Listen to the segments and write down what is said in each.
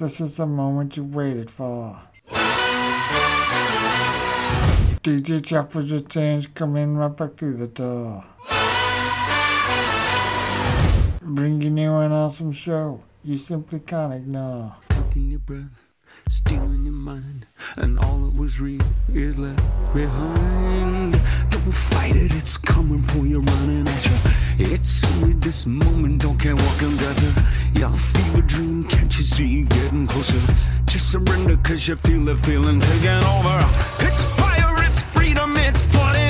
This is the moment you waited for. DJ Choppers with change coming right back through the door. Bringing you an awesome show you simply can't ignore. Taking your breath, stealing your mind, and all that was real is left behind. Fight it, it's coming for you, running at you. It's only this moment, don't care what can gather. Your fever dream, can't you see getting closer? Just surrender, cause you feel the feeling taking over. It's fire, it's freedom, it's flooding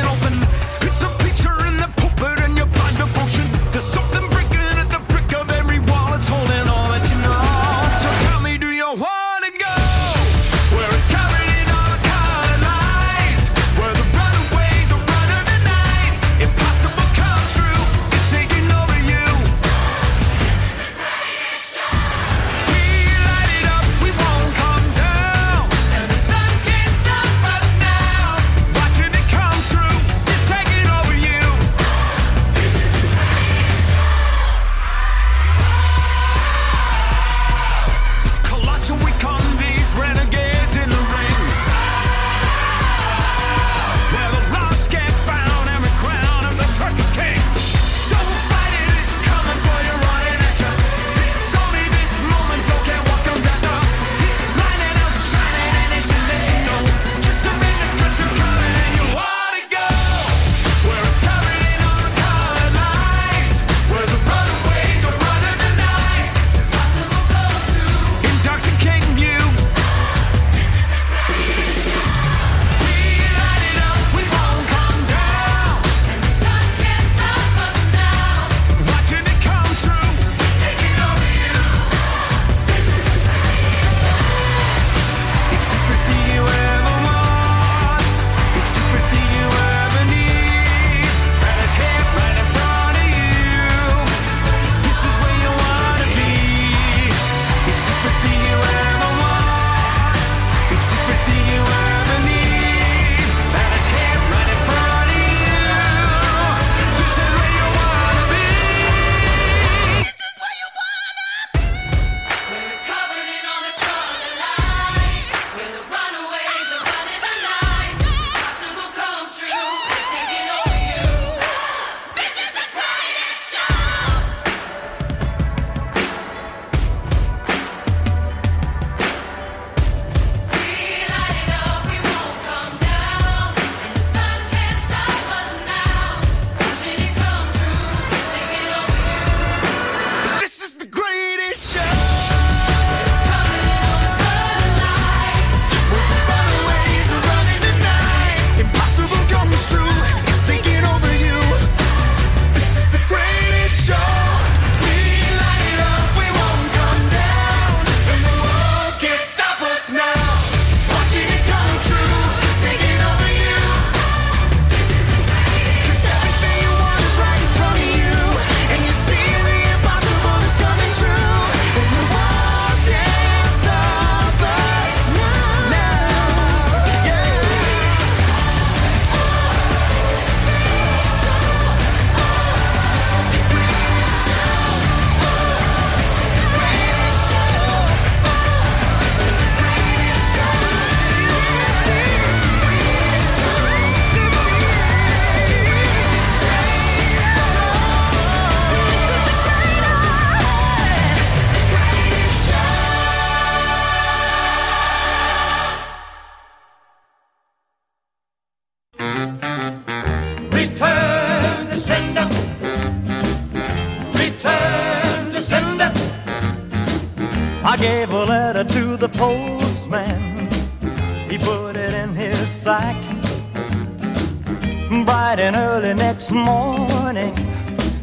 night and early next morning,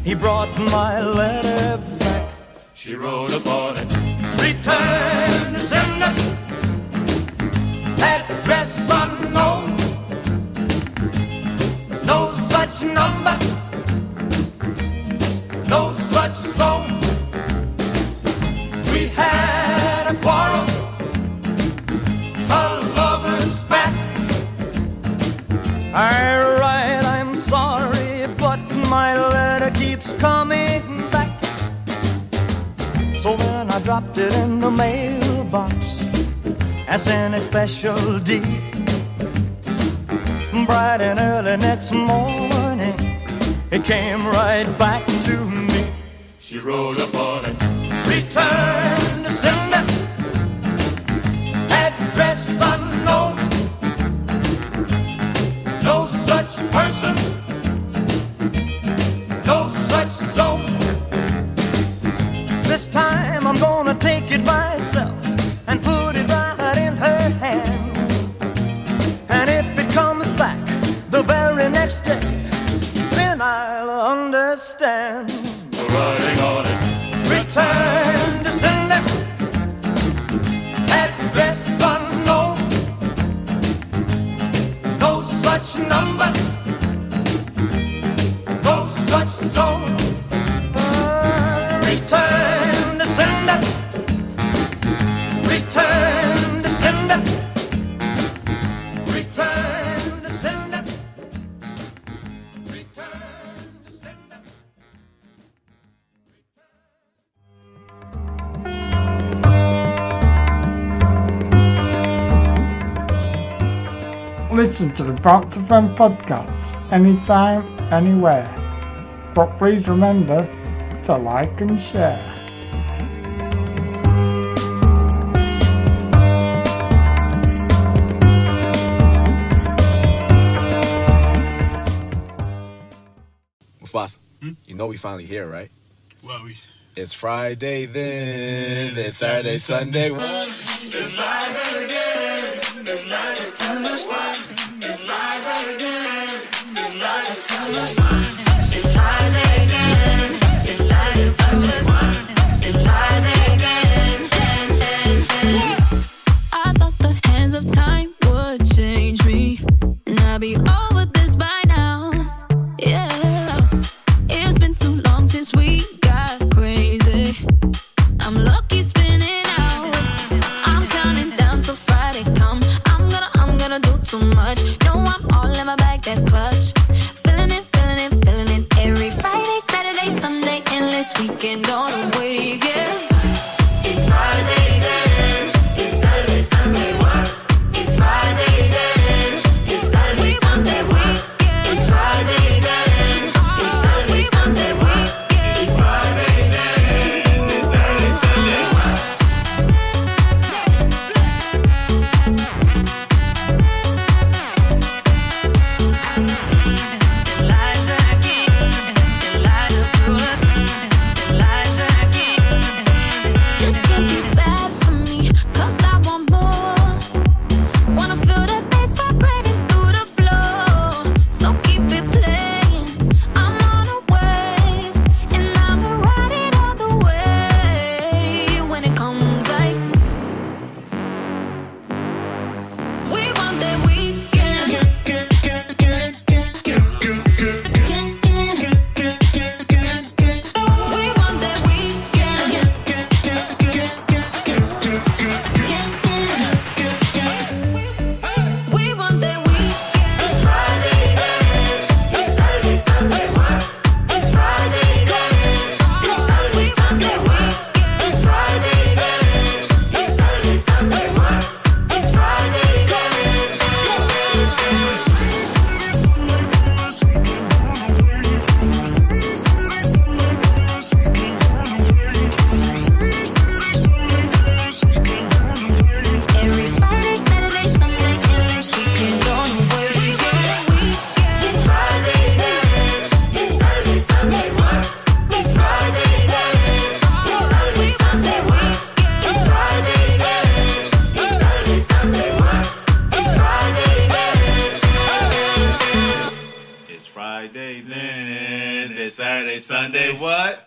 he brought my letter back. She wrote upon it, return to sender, address unknown, no such number. mailbox as in a special deed. Bright and early next morning, it came right back to me. She wrote upon it, return. Box to Fun podcasts anytime, anywhere. But please remember to like and share. Mufasa, hmm? you know we finally here, right? Well, we... It's Friday then, it's Saturday, Sunday. It's live again, it's Sunday, what?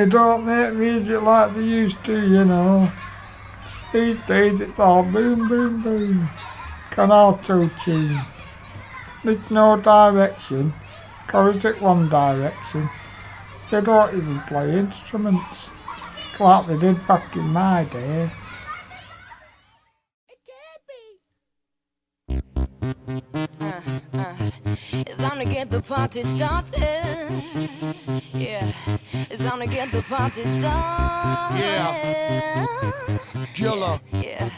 They don't make music like they used to, you know. These days it's all boom, boom, boom. Can auto-tune. There's no direction. Is it one direction? They don't even play instruments. Like they did back in my day. Time to get the party started. Yeah, it's time to get the party started. Yeah. Killer. Yeah.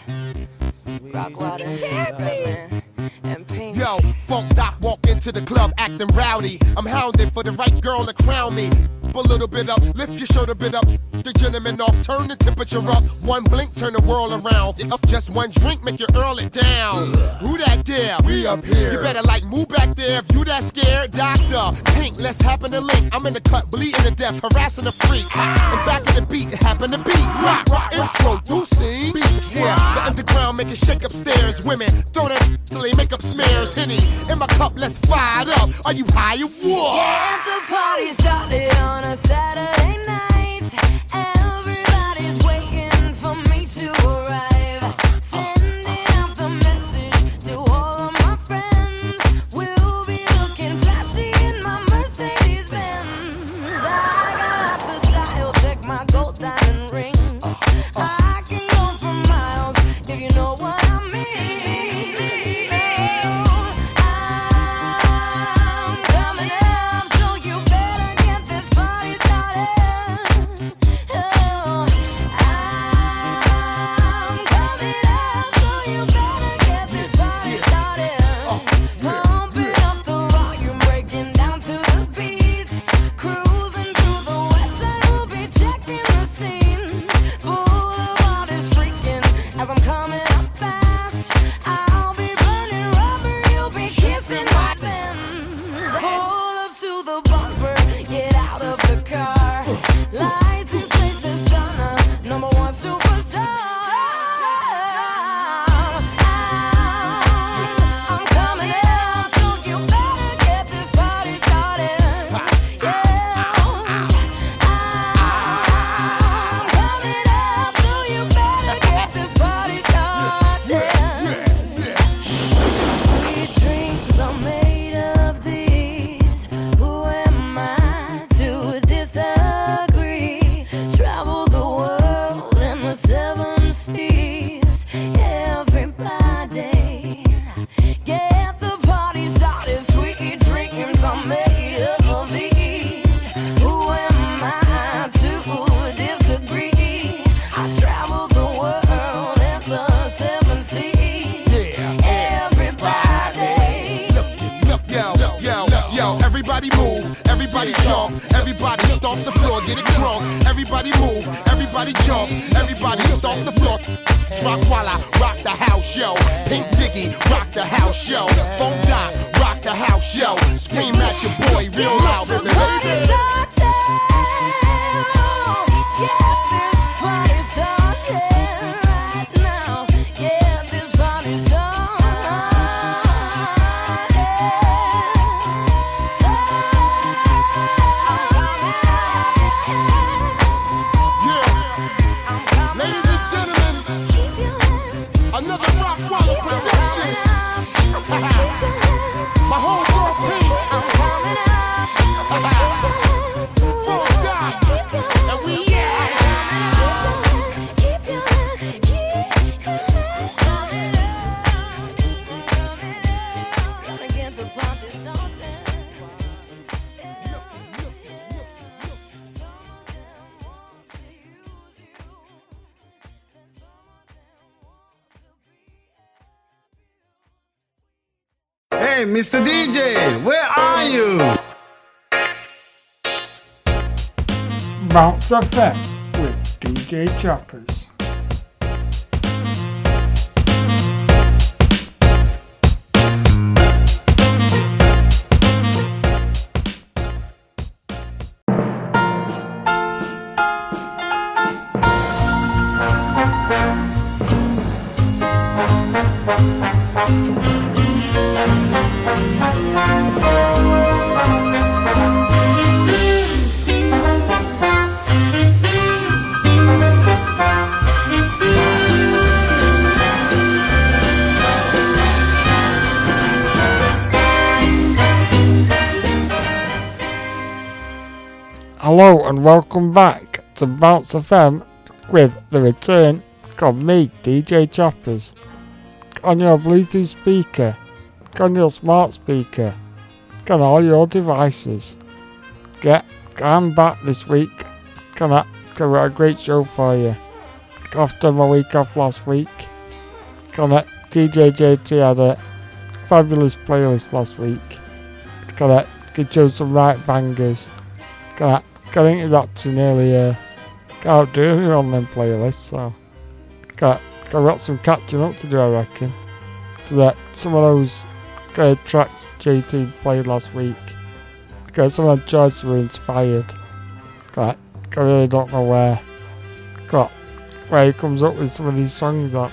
Rockwilder, Redman, and Pink. Yo, Funk Doc walk into the club acting rowdy. I'm hounded for the right girl to crown me. A little bit up, lift your a bit up. The gentleman off, turn the temperature up. One blink, turn the world around. Up just one drink, make you earl it down. Who that there? We up here. You better like move back there if you that scared. Doctor, Pink, let's happen to link. I'm in the cut, bleeding to death, harassing a freak. And back in the beat, happen to be rock, rock, introducing. Yeah, the underground make it shake upstairs. Women throw that till they make up smears. Henny in my cup, let's fire it up. Are you high or what? Get the party started on a Saturday night. And welcome back to Bounce FM with the return of me, DJ Choppers. On your Bluetooth speaker, on your smart speaker, on all your devices. Get, I'm back this week. Can I, got a great show for you. After my week off last week, it. DJ JT had a fabulous playlist last week. Got it. Could chose some right bangers. Got. I think it's nearly uh, outdoing me on them playlists, so got got some catching up to do, I reckon. So that some of those uh, tracks JT played last week, got some of the choices were inspired. Got I really don't know where got where he comes up with some of these songs that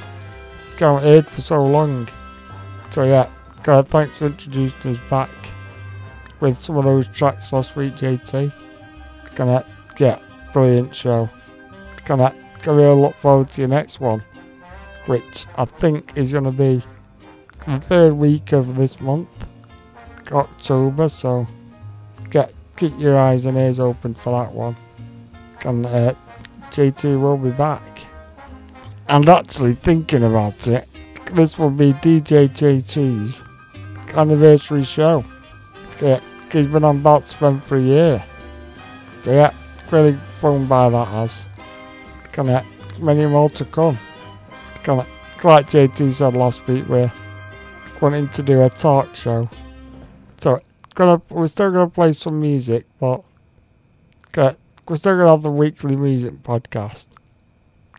can't heard for so long. So yeah, God, thanks for introducing us back with some of those tracks last week, JT. Gonna get brilliant show. Gonna gonna really look forward to your next one, which I think is gonna be the third week of this month, October. So get keep your eyes and ears open for that one. And uh, JT will be back. And actually thinking about it, this will be DJ JT's anniversary show. Yeah, he's been on FM for a year. So yeah, really flown by that has. Kinda many more to come. Kinda like JT said last week, we're wanting to do a talk show. So gonna we're still gonna play some music, but we're still gonna have the weekly music podcast.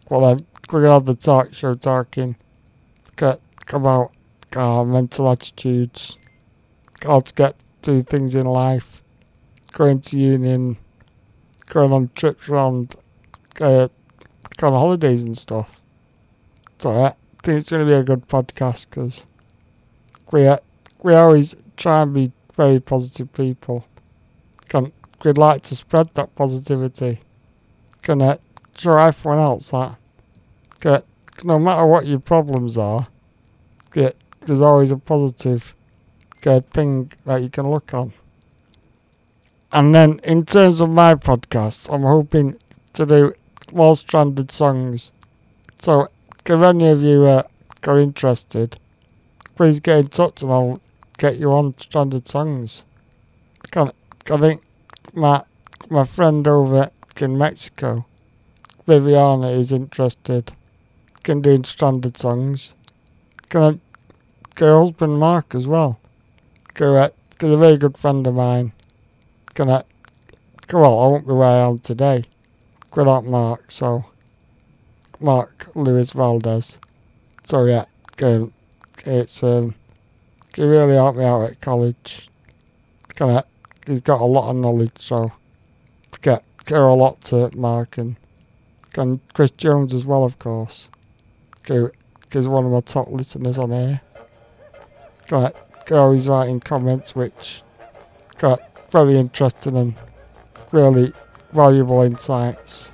Well then we're gonna have the talk show talking get about uh, mental attitudes, how to get through things in life, going to union, going on trips around, uh, going on holidays and stuff. So I think it's going to be a good podcast because we uh, we always try and be very positive people. Can we'd like to spread that positivity. Can uh, show everyone else that. No matter what your problems are, get, there's always a positive good thing that you can look on. And then in terms of my podcast, I'm hoping to do more stranded songs. So if any of you uh, are interested, please get in touch and I'll get you on stranded songs. I think my my friend over in Mexico, Viviana, is interested can do stranded songs. Can I, her husband Mark as well. Correct. Because a very good friend of mine. I, well, I won't be where I am today without Mark, so Mark Lewis Valdez. So yeah, it's um, he really helped me out at college. I, he's got a lot of knowledge, so to get care a lot to Mark and and Chris Jones as well, of course because one of my top listeners on here. Got always writing comments which got very interesting and really valuable insights.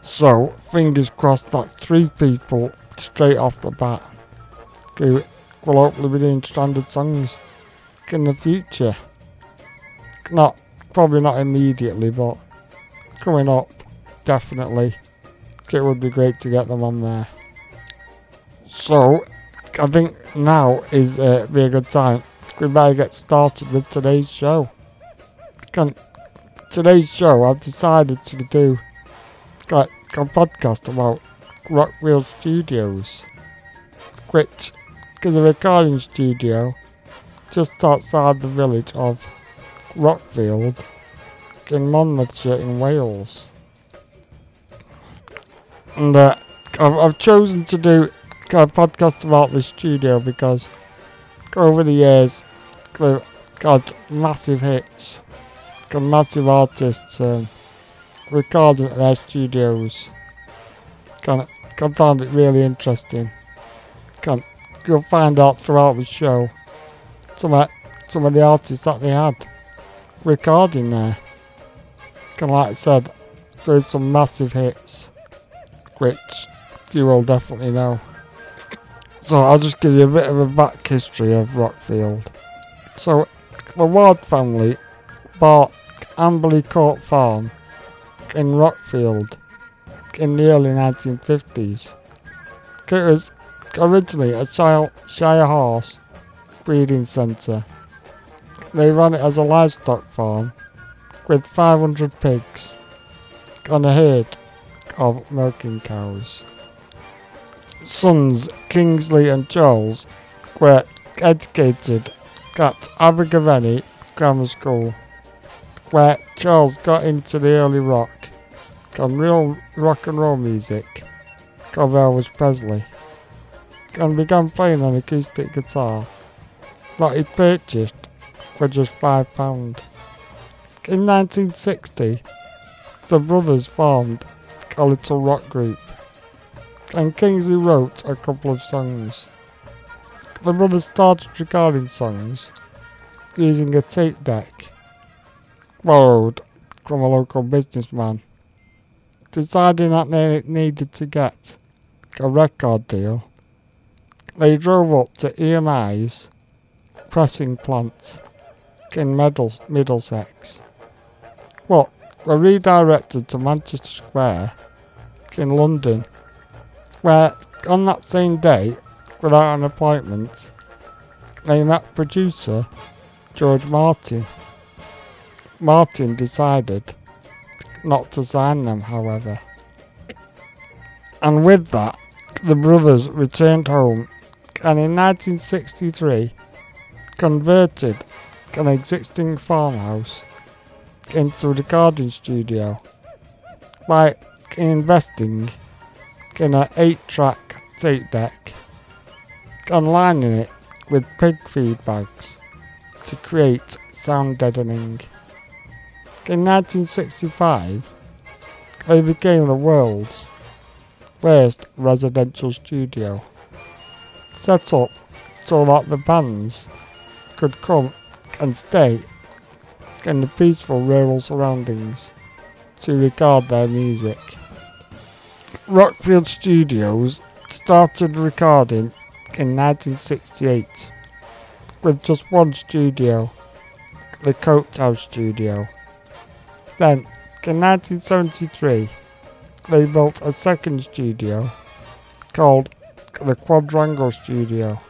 So, fingers crossed that three people straight off the bat who will hopefully be doing stranded songs in the future. Not, probably not immediately, but coming up, definitely. It would be great to get them on there. So, I think now is uh, be a good time. We better get started with today's show. Today's show, I've decided to do a podcast about Rockfield Studios, which is a recording studio just outside the village of Rockfield in Monmouthshire in Wales. And uh, I've, I've chosen to do a podcast about the studio because over the years they've got massive hits, got massive artists um, recording at their studios. Can can find it really interesting. Can you'll find out throughout the show some of, some of the artists that they had recording there. Can like I said, there's some massive hits which you will definitely know. So I'll just give you a bit of a back history of Rockfield. So the Ward family bought Amberley Court Farm in Rockfield in the early 1950s. It was originally a Shire, horse breeding centre. They ran it as a livestock farm with 500 pigs and a herd of milking cows. Sons Kingsley and Charles were educated at Abergavenny Grammar School, where Charles got into the early rock and real rock and roll music of Elvis Presley and began playing an acoustic guitar that he purchased for just £5. In 1960, the brothers formed a little rock group and Kingsley wrote a couple of songs. The brothers started recording songs using a tape deck borrowed from a local businessman. Deciding that they needed to get a record deal, they drove up to EMI's pressing plant in Middles- Middlesex. But were redirected to Manchester Square in London, where on that same day, without an appointment, they met producer George Martin. Martin decided not to sign them, however. And with that, the brothers returned home and in 1963 converted an existing farmhouse into a recording studio by investing in an 8 track tape deck and lining it with pig feed bags to create sound deadening. In 1965, they became the world's first residential studio, set up so that the bands could come and stay in the peaceful rural surroundings to record their music. Rockfield Studios started recording in 1968 with just one studio, the Coach Studio. Then, in 1973, they built a second studio called the Quadrangle Studio.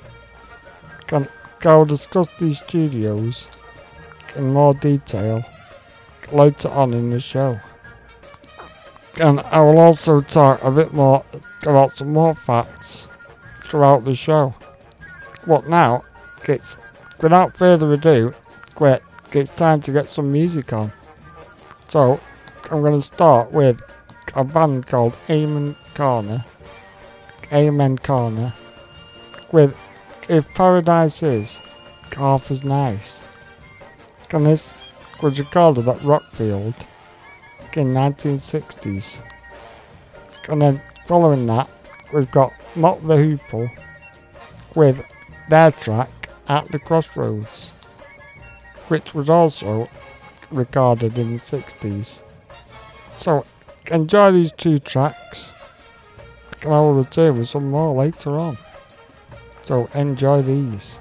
Can, I'll discuss these studios in more detail later on in the show. And I will also talk a bit more about some more facts throughout the show. What now, it's without further ado, great, it's time to get some music on. So, I'm going to start with a band called Amen Corner. Amen Corner. With If Paradise Is Half as Nice. And this was recorded at Rockfield in 1960s. And then following that, we've got Mott the Hoople with their track At the Crossroads, which was also recorded in the 60s. So enjoy these two tracks, and I will return with some more later on. So enjoy these.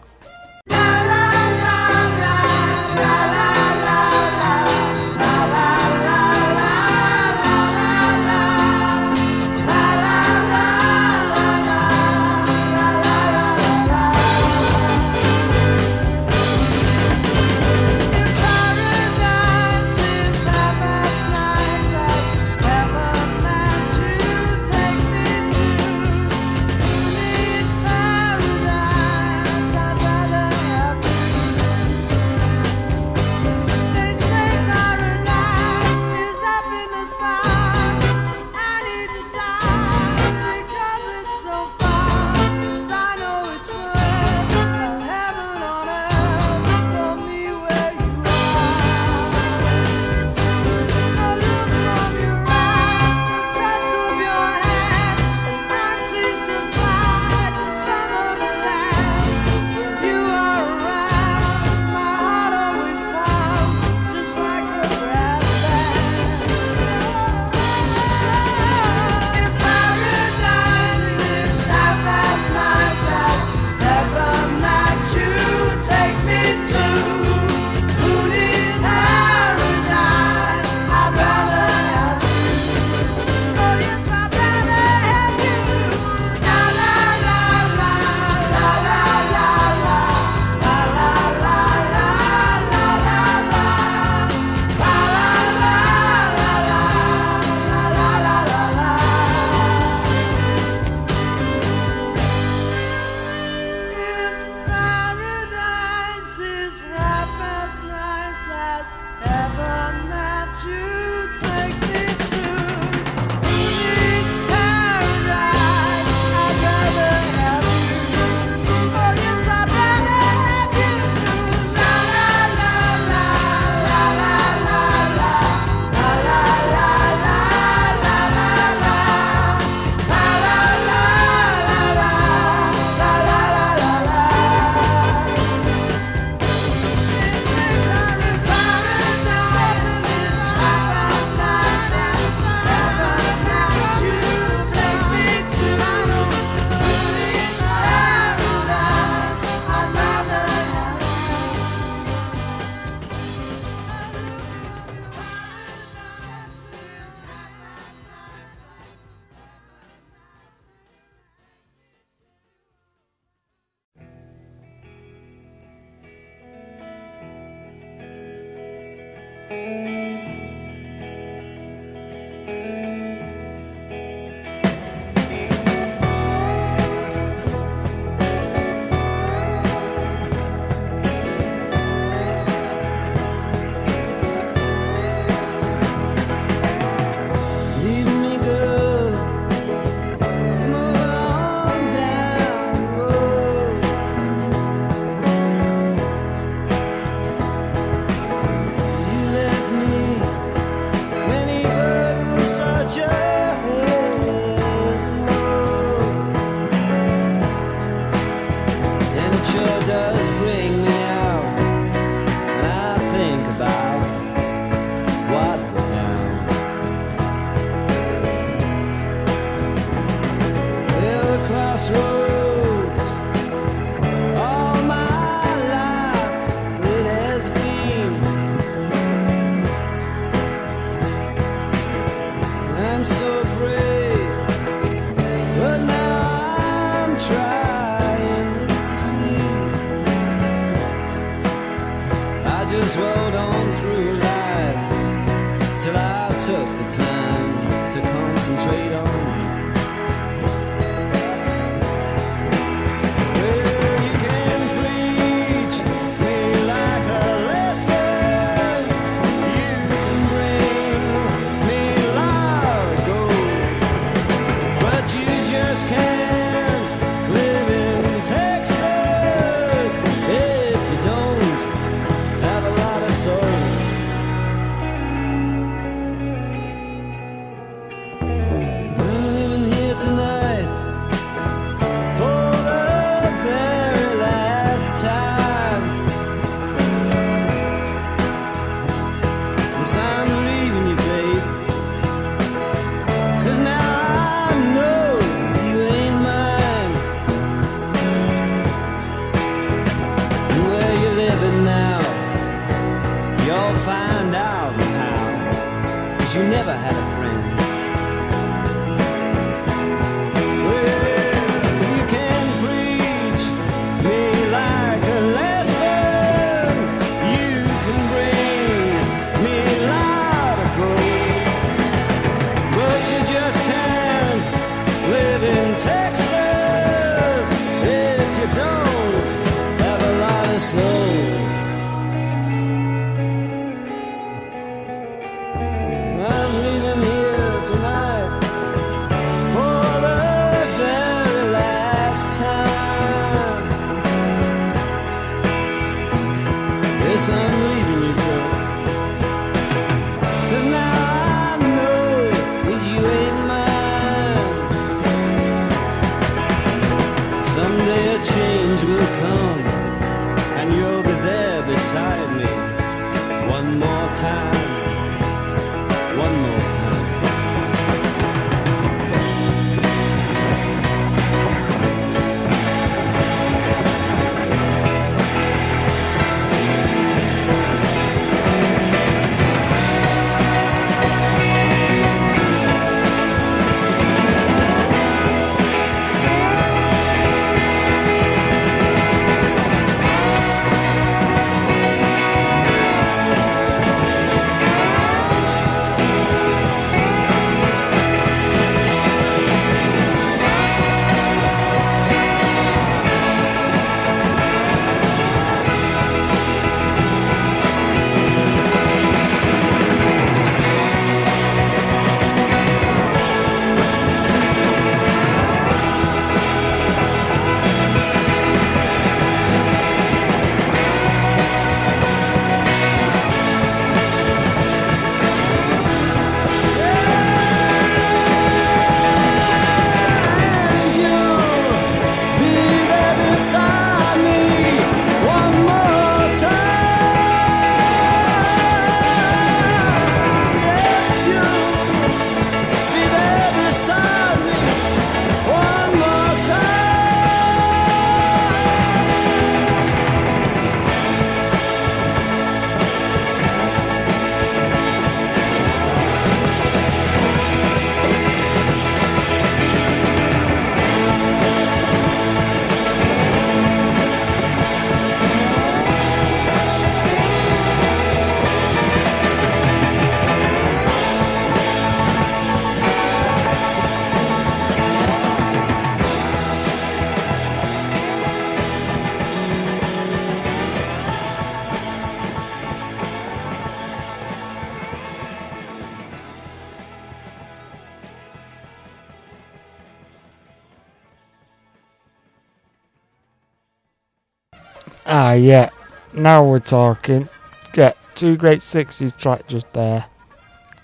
Now we're talking. Get two great 60s tracks just there.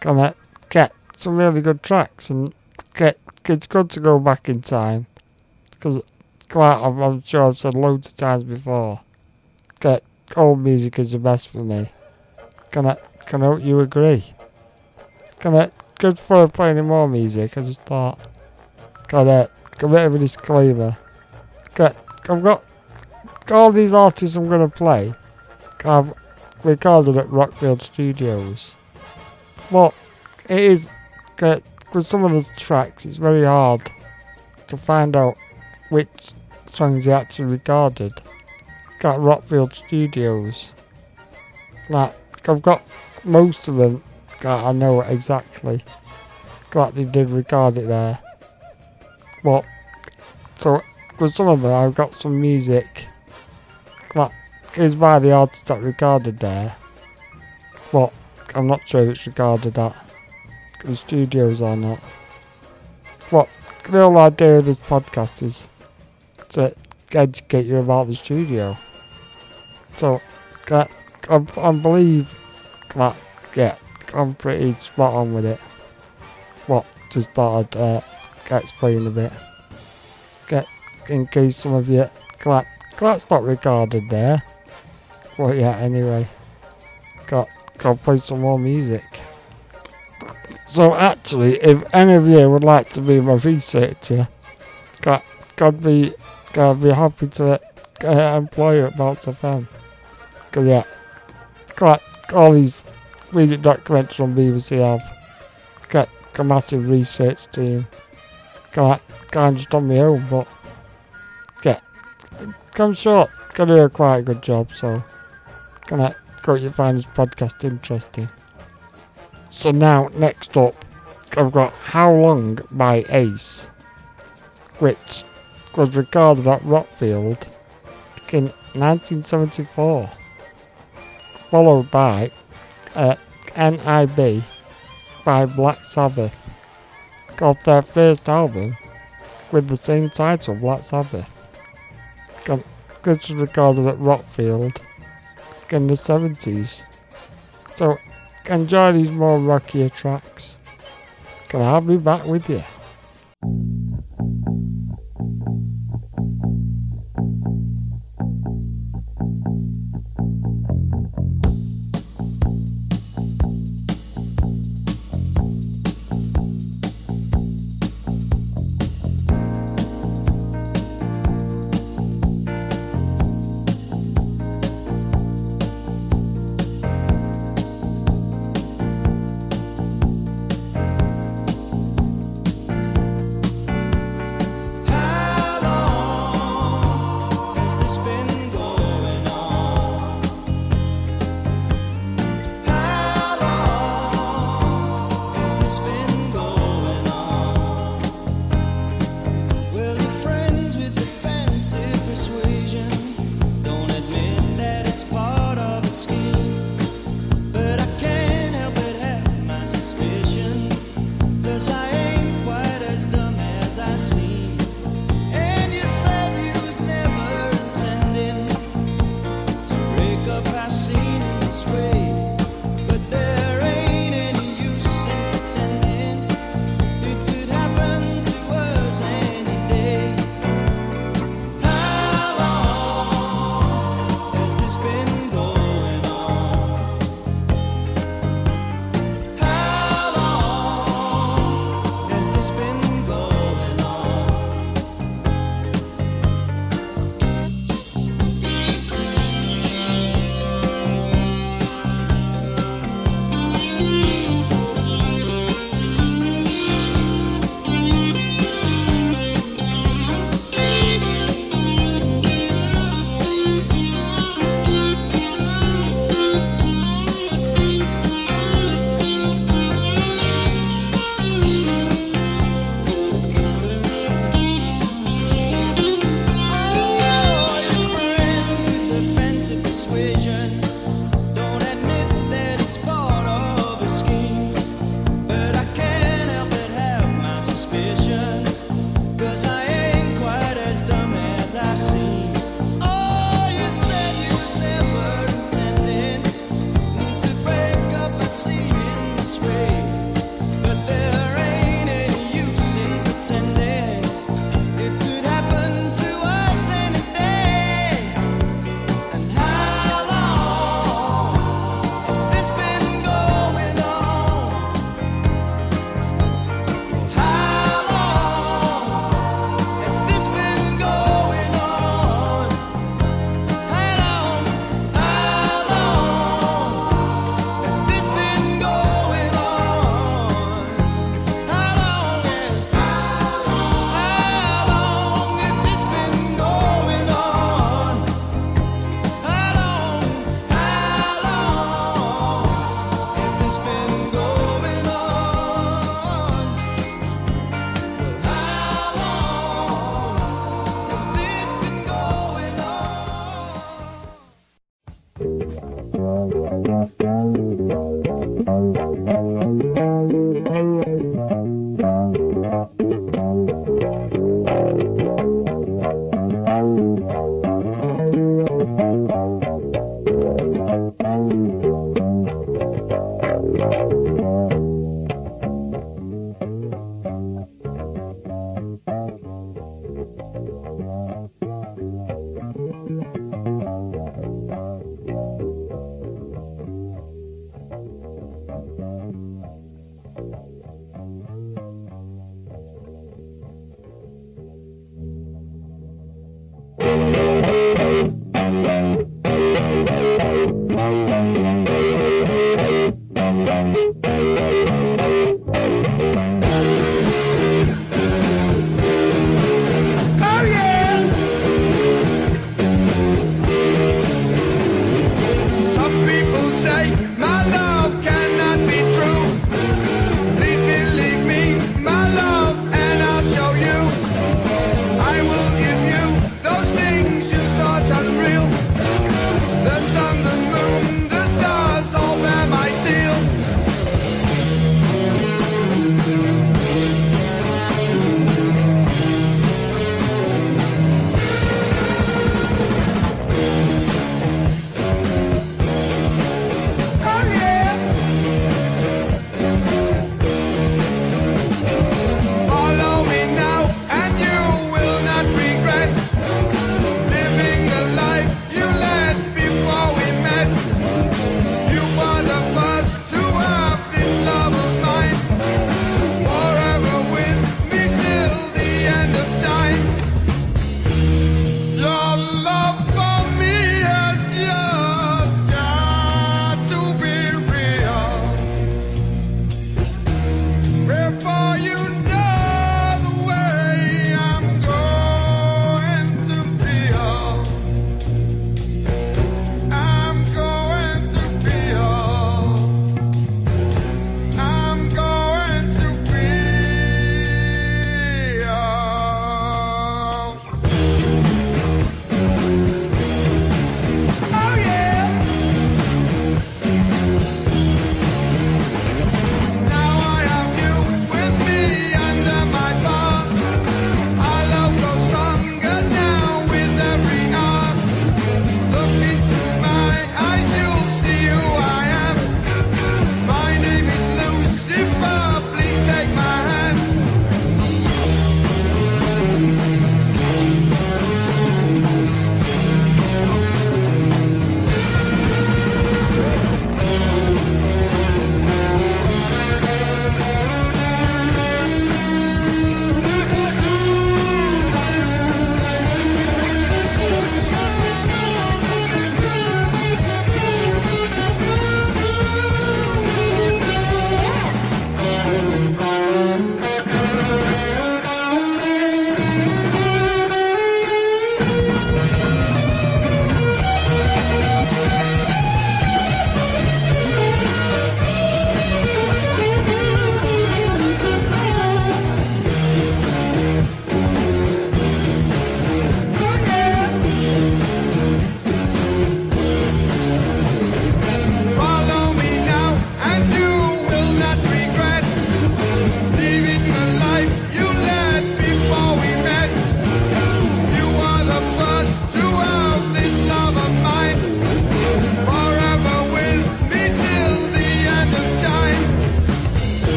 Gonna get some really good tracks and get it's good to go back in time because like I'm, sure I've said loads of times before. Get old music is the best for me. Can I can I, you agree? Can I good for playing more music? I just thought. Can I a bit of a disclaimer. Okay, I've got all these artists I'm to play. I've recorded at Rockfield Studios. But it is, okay, with some of the tracks, it's very hard to find out which songs he actually recorded. Got Rockfield Studios. Like, I've got most of them I know exactly. That they did record it there. But, so, with some of them, I've got some music that is by the artist that recorded there. But, I'm not sure if it's recorded at the studios or not. But, the whole idea of this podcast is to educate you about the studio. So, I, believe that, yeah, I'm pretty spot on with it. What, just thought I'd uh, explain a bit. Get, in case some of you, that, that's not recorded there. Well, yeah, anyway. Got, got to play some more music. So actually, if any of you would like to be my researcher, got, got be, got be happy to uh, employ you at Bounce FM. Cause yeah, got all these music documentaries on BBC have got a massive research team. Got kind just on my own, but yeah, I'm sure gonna do a quite a good job. So gonna hope you find this podcast interesting. So now, next up, I've got How Long by Ace, which was recorded at Rockfield in 1974, followed by uh, NIB by Black Sabbath, got their first album with the same title, Black Sabbath. This was recorded at Rockfield in the 70s. So enjoy these more rockier tracks. Can I be back with you?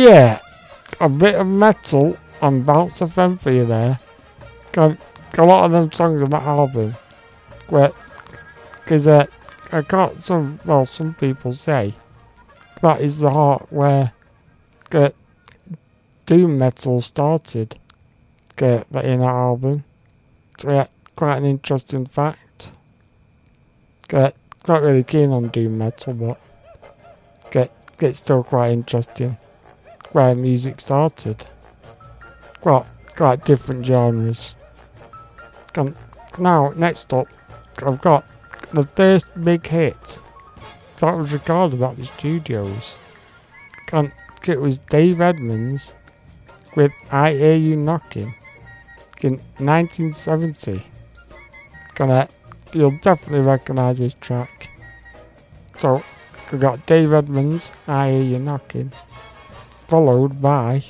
Yeah, a bit of metal on Bounce FM for you there. Got a lot of them songs on that album. Where, cause uh, I got some, well, some people say that is the heart where get doom metal started. Get that in that album. So yeah, quite an interesting fact. Get not really keen on doom metal, but get get still quite interesting. Where music started. Quite quite different genres. Now next up, I've got the first big hit that was recorded at the studios. Can, it was Dave Edmunds with I Hear You Knocking in 1970. Gonna, you'll definitely recognise this track. So, we got Dave Edmunds, I Hear You Knocking, followed by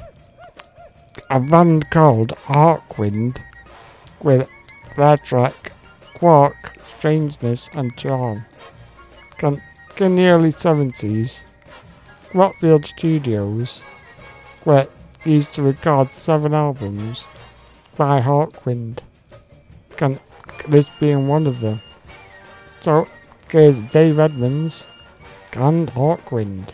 a band called Hawkwind with their track Quark, Strangeness and Charm. Can, in the early 70s, Rockfield Studios were used to record seven albums by Hawkwind, can, this being one of them. So, here's Dave Edmunds and Hawkwind.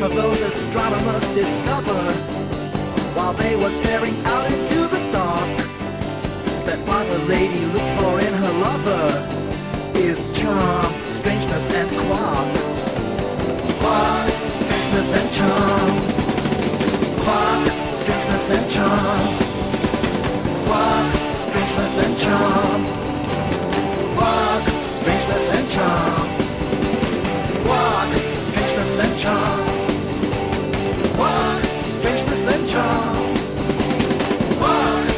None of those astronomers discover while they were staring out into the dark that what a lady looks for in her lover is charm, strangeness, and quark? Quark, strangeness, and charm. Quark, strangeness, and charm. Quark, strangeness, and charm. Quark, strangeness, and charm. Quark, strangeness, and charm. And charm.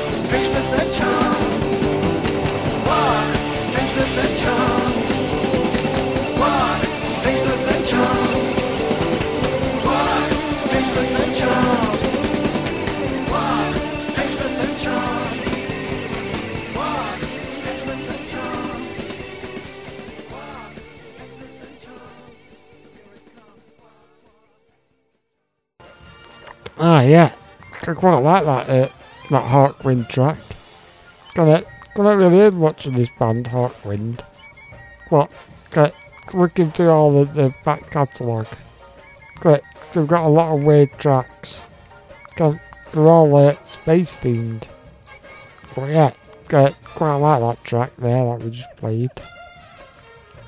Strangeness, and charm. Quark, strangeness, and charm. Quark, strangeness, and charm. Strangeness, and charm. Ah, yeah. I quite like that, uh, that Hawkwind track. Got it really in watching this band, Hawkwind. What? Got looking through all the, the back catalogue. Got they've got a lot of weird tracks. They're all uh, space themed. But yeah, got quite like that track there that we just played.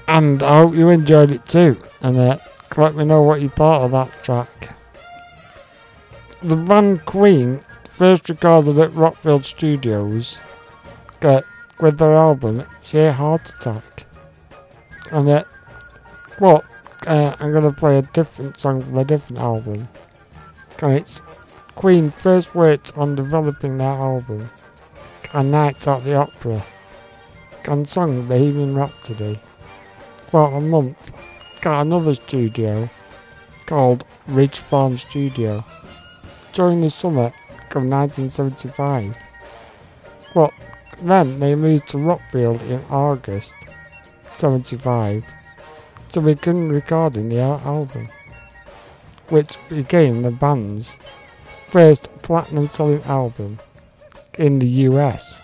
And I hope you enjoyed it too. And uh, let me know what you thought of that track the band Queen first recorded at Rockfield Studios uh, with their album Sheer Heart Attack. And uh, well, uh, I'm going to play a different song from a different album. And it's Queen first worked on developing their album, A Night at the Opera, and song Bohemian Rhapsody. For a month, got another studio called Ridge Farm Studio during the summer of 1975. Well, then they moved to Rockfield in August 75 to begin recording the al- album, which became the band's first platinum selling album in the US.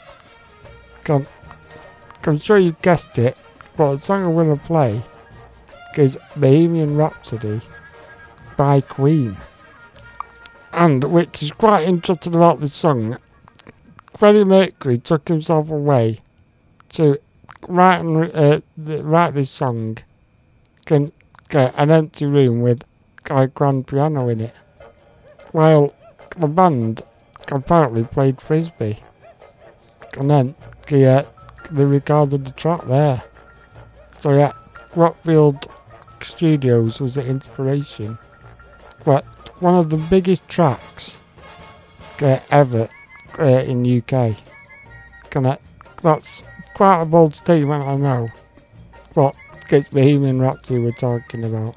Can, I'm sure you guessed it, but the song I'm going to play is Bohemian Rhapsody by Queen. And which is quite interesting about this song, Freddie Mercury took himself away to write and uh, write this song in uh, an empty room with a grand piano in it, while the band apparently played frisbee, and then he, uh, they recorded the track there. So yeah, Rockfield Studios was the inspiration. But one of the biggest tracks uh, ever uh, in UK. I, that's quite a bold statement, I know. But it's Bohemian Rhapsody we're talking about.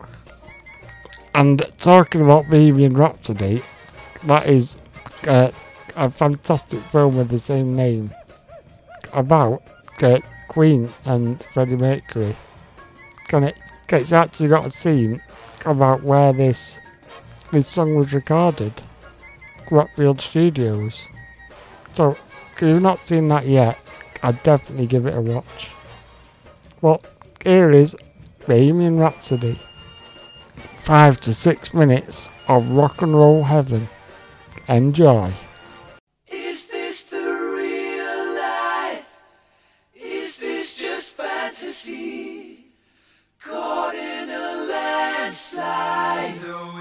And talking about Bohemian Rhapsody, that is uh, a fantastic film with the same name about uh, Queen and Freddie Mercury. Can it? It's actually got a scene about where this this song was recorded, Rockfield Studios. So, if you've not seen that yet, I'd definitely give it a watch. Well, here is Bohemian Rhapsody. Five to six minutes of rock and roll heaven. Enjoy. Is this the real life? Is this just fantasy? Caught in a landslide, no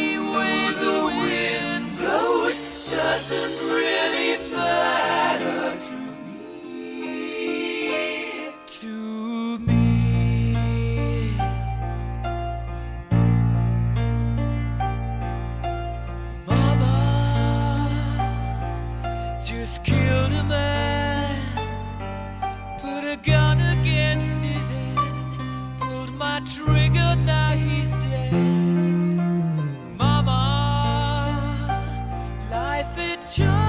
doesn't really matter to me. To me. Mama just killed a man, put a gun against his head, pulled my trigger, now he's life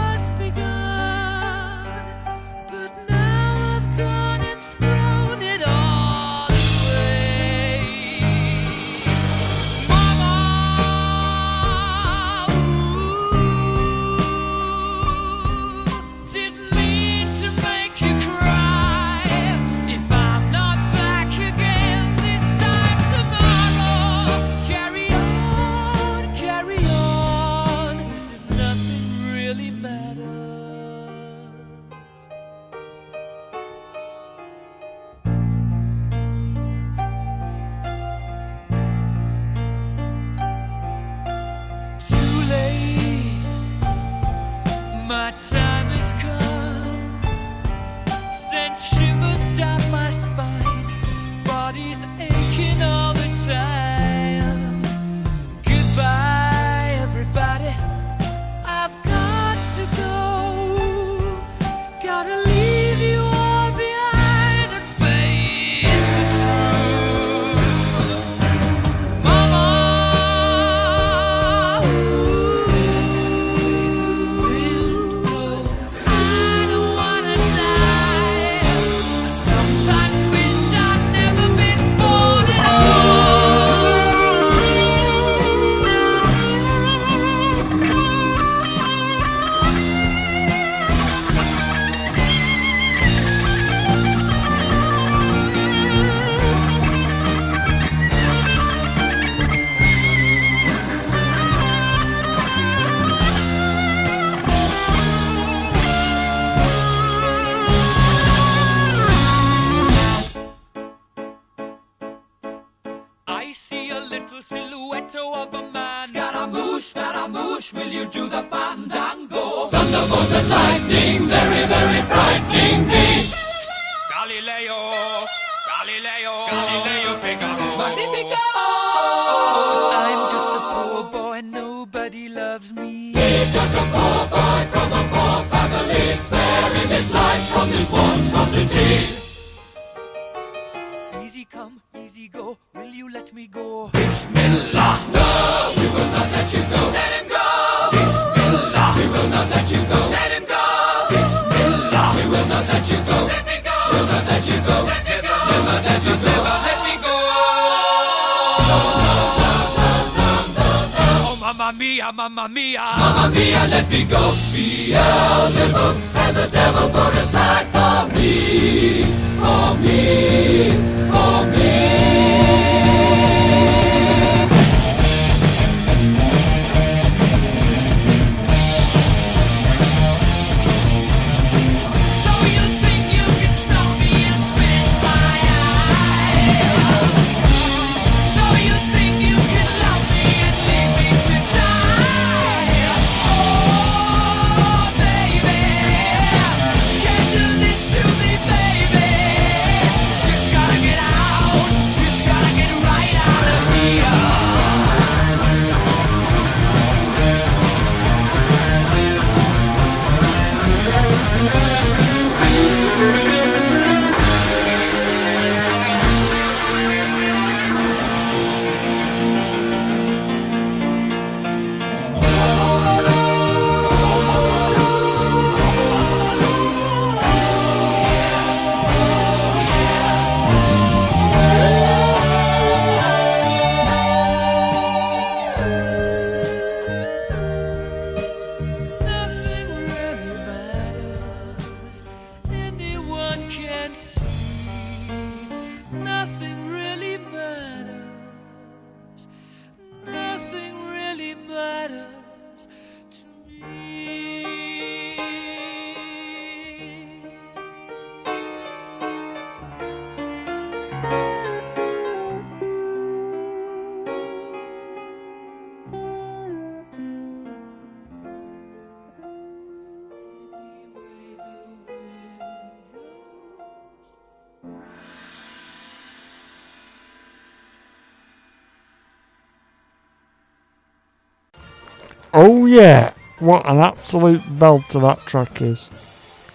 absolute belter that track is.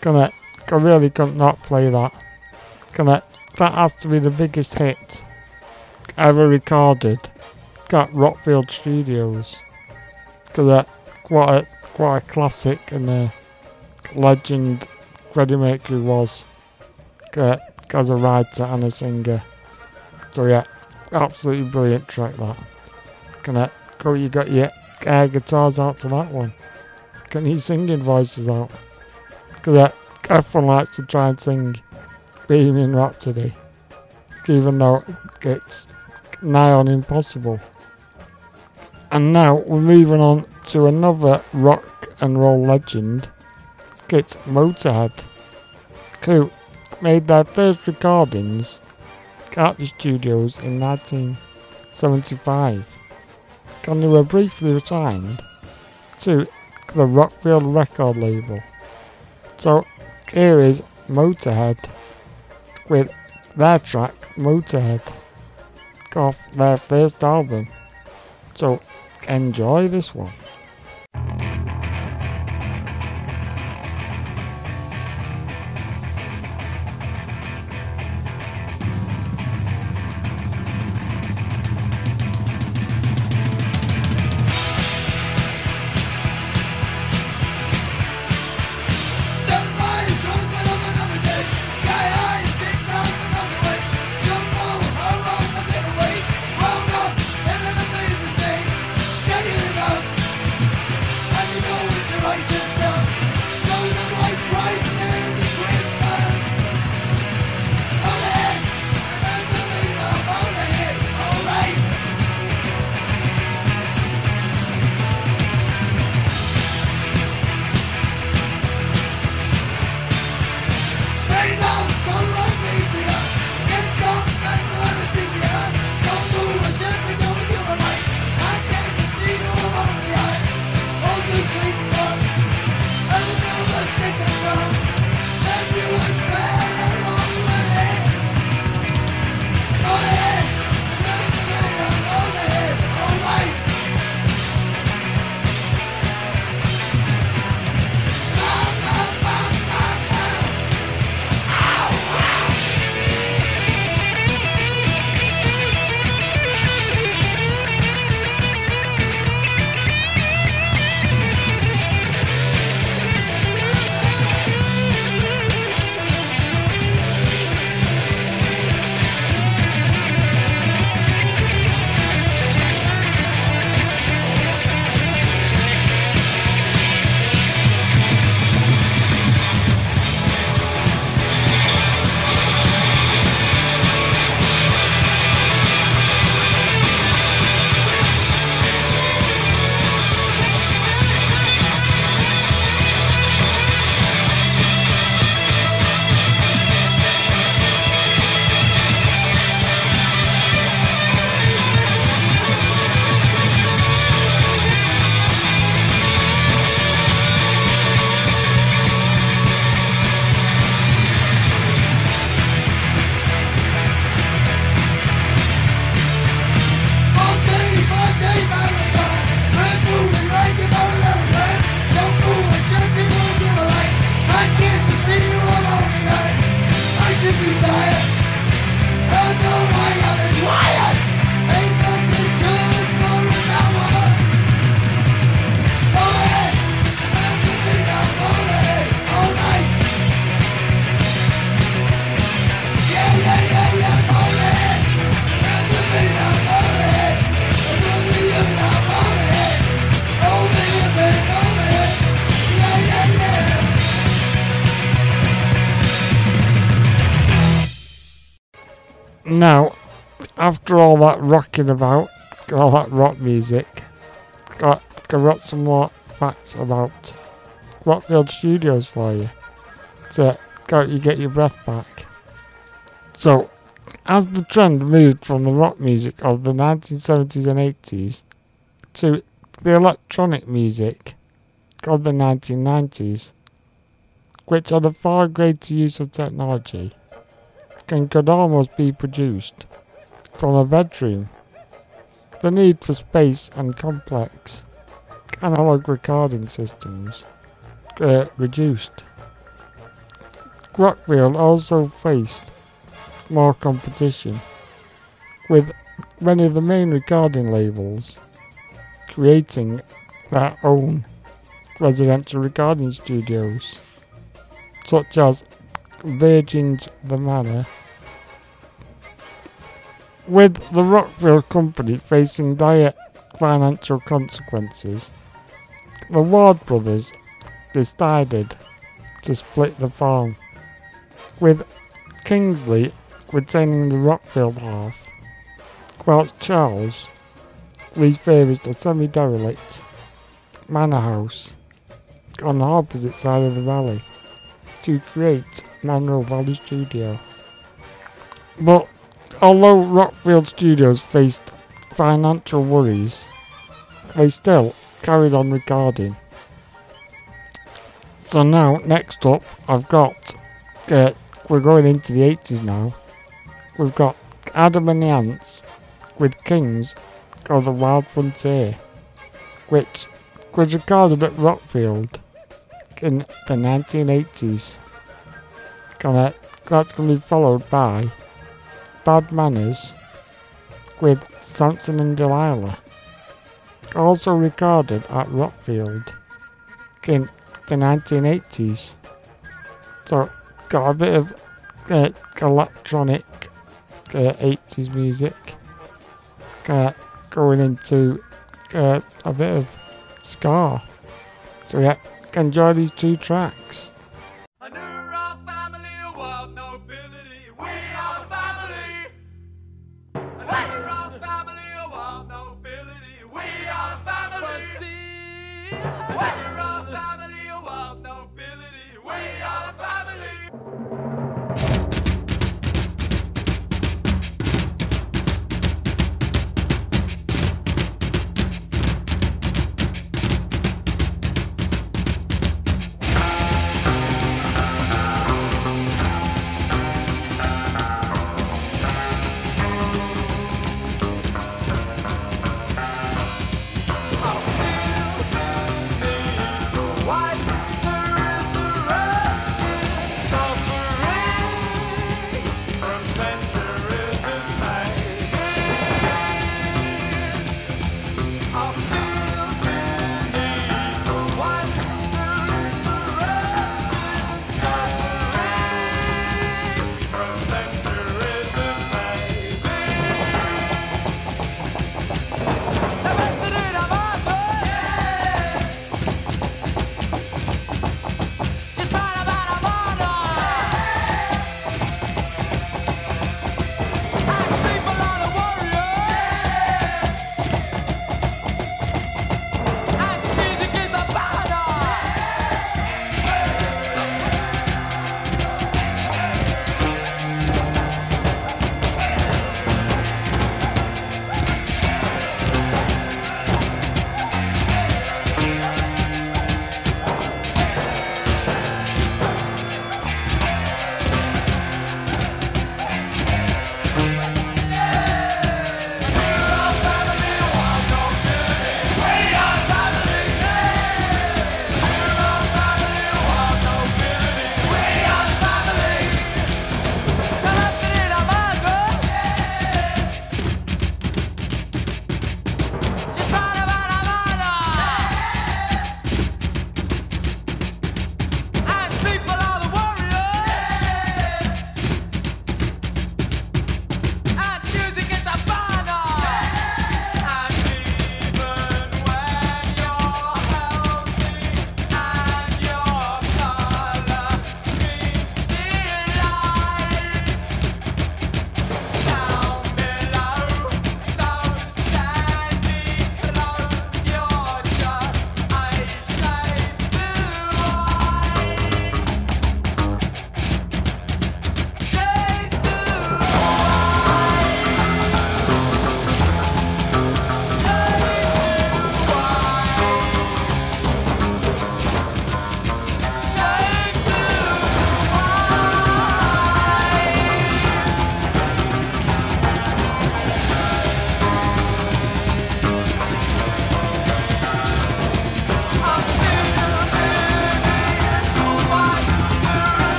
Gonna, I really could not play that. Gonna, that has to be the biggest hit ever recorded. Got Rockfield Studios. Cause what a what a classic and a legend Freddie Mercury was. Uh, as a writer and a singer. So yeah, absolutely brilliant track that. Gonna go you got your air guitars out to that one. Get your singing voices out. Cause uh, everyone likes to try and sing Bohemian Rhapsody. Even though it's nigh on impossible. And now we're moving on to another rock and roll legend. It's Motorhead. Who made their first recordings at the studios in 1975. And they were briefly signed to the Rockfield record label. So here is Motorhead with their track Motorhead off their first album. So enjoy this one. After all that rocking about, all that rock music, got got some more facts about Rockfield Studios for you to go you get your breath back. So, as the trend moved from the rock music of the 1970s and 80s to the electronic music of the 1990s, which had a far greater use of technology and could almost be produced from a bedroom. The need for space and complex analog recording systems uh, reduced. Rockfield also faced more competition, with many of the main recording labels creating their own residential recording studios, such as Virgin's The Manor. With the Rockfield Company facing dire financial consequences, the Ward brothers decided to split the farm, with Kingsley retaining the Rockfield half, whilst Charles refurbished a semi-derelict manor house on the opposite side of the valley to create Monnow Valley Studio. But although Rockfield Studios faced financial worries, they still carried on recording. So now, next up, I've got, uh, we're going into the 80s now, we've got Adam and the Ants with Kings of The Wild Frontier, which was recorded at Rockfield in the 1980s. Gonna, that's going to be followed by Bad Manners with Samson and Delilah, also recorded at Rockfield in the 1980s. So, got a bit of uh, electronic uh, 80s music uh, going into uh, a bit of ska. So, yeah, enjoy these two tracks.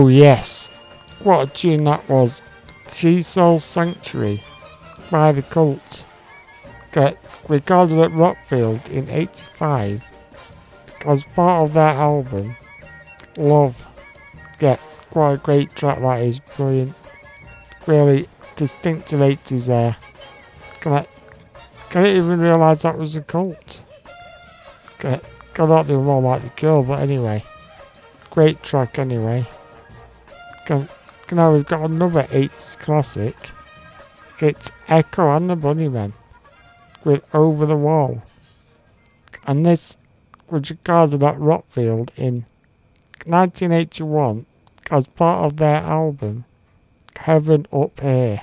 Oh yes, what a tune that was. She Sells Sanctuary by the Cult. Got recorded at Rockfield in 85 as part of their album Love. Yeah, quite a great track that is, brilliant. Really distinctive 80s there. Can I, can I even realise that was a cult? I thought they were more like the girl, but anyway. Great track anyway. Now we've got another 80s classic. It's Echo and the Bunnymen with Over the Wall. And this was recorded at Rockfield in 1981 as part of their album Heaven Up Here.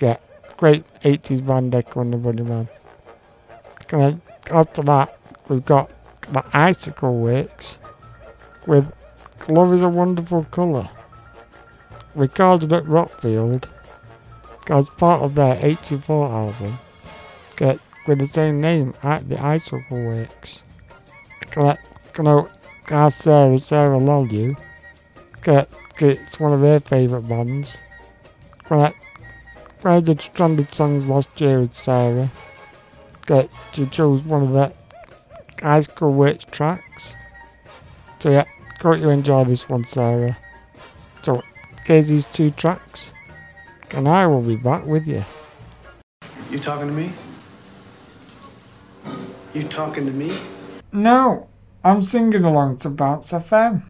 Yeah, great 80s band Echo and the Bunnymen. Can I, after that, we've got the Icicle Works with Love is a Wonderful Colour recorded at Rockfield as part of their 84 album get with the same name at the Icicle Works. I ask Sarah, Sarah get, it's one of her favourite bands. When I, did Stranded Songs last year with Sarah, she chose one of the Icicle Works tracks. So yeah, hope you enjoy this one, Sarah. So here's these two tracks, and I will be back with you. You talking to me? You talking to me? No, I'm singing along to Bounce FM.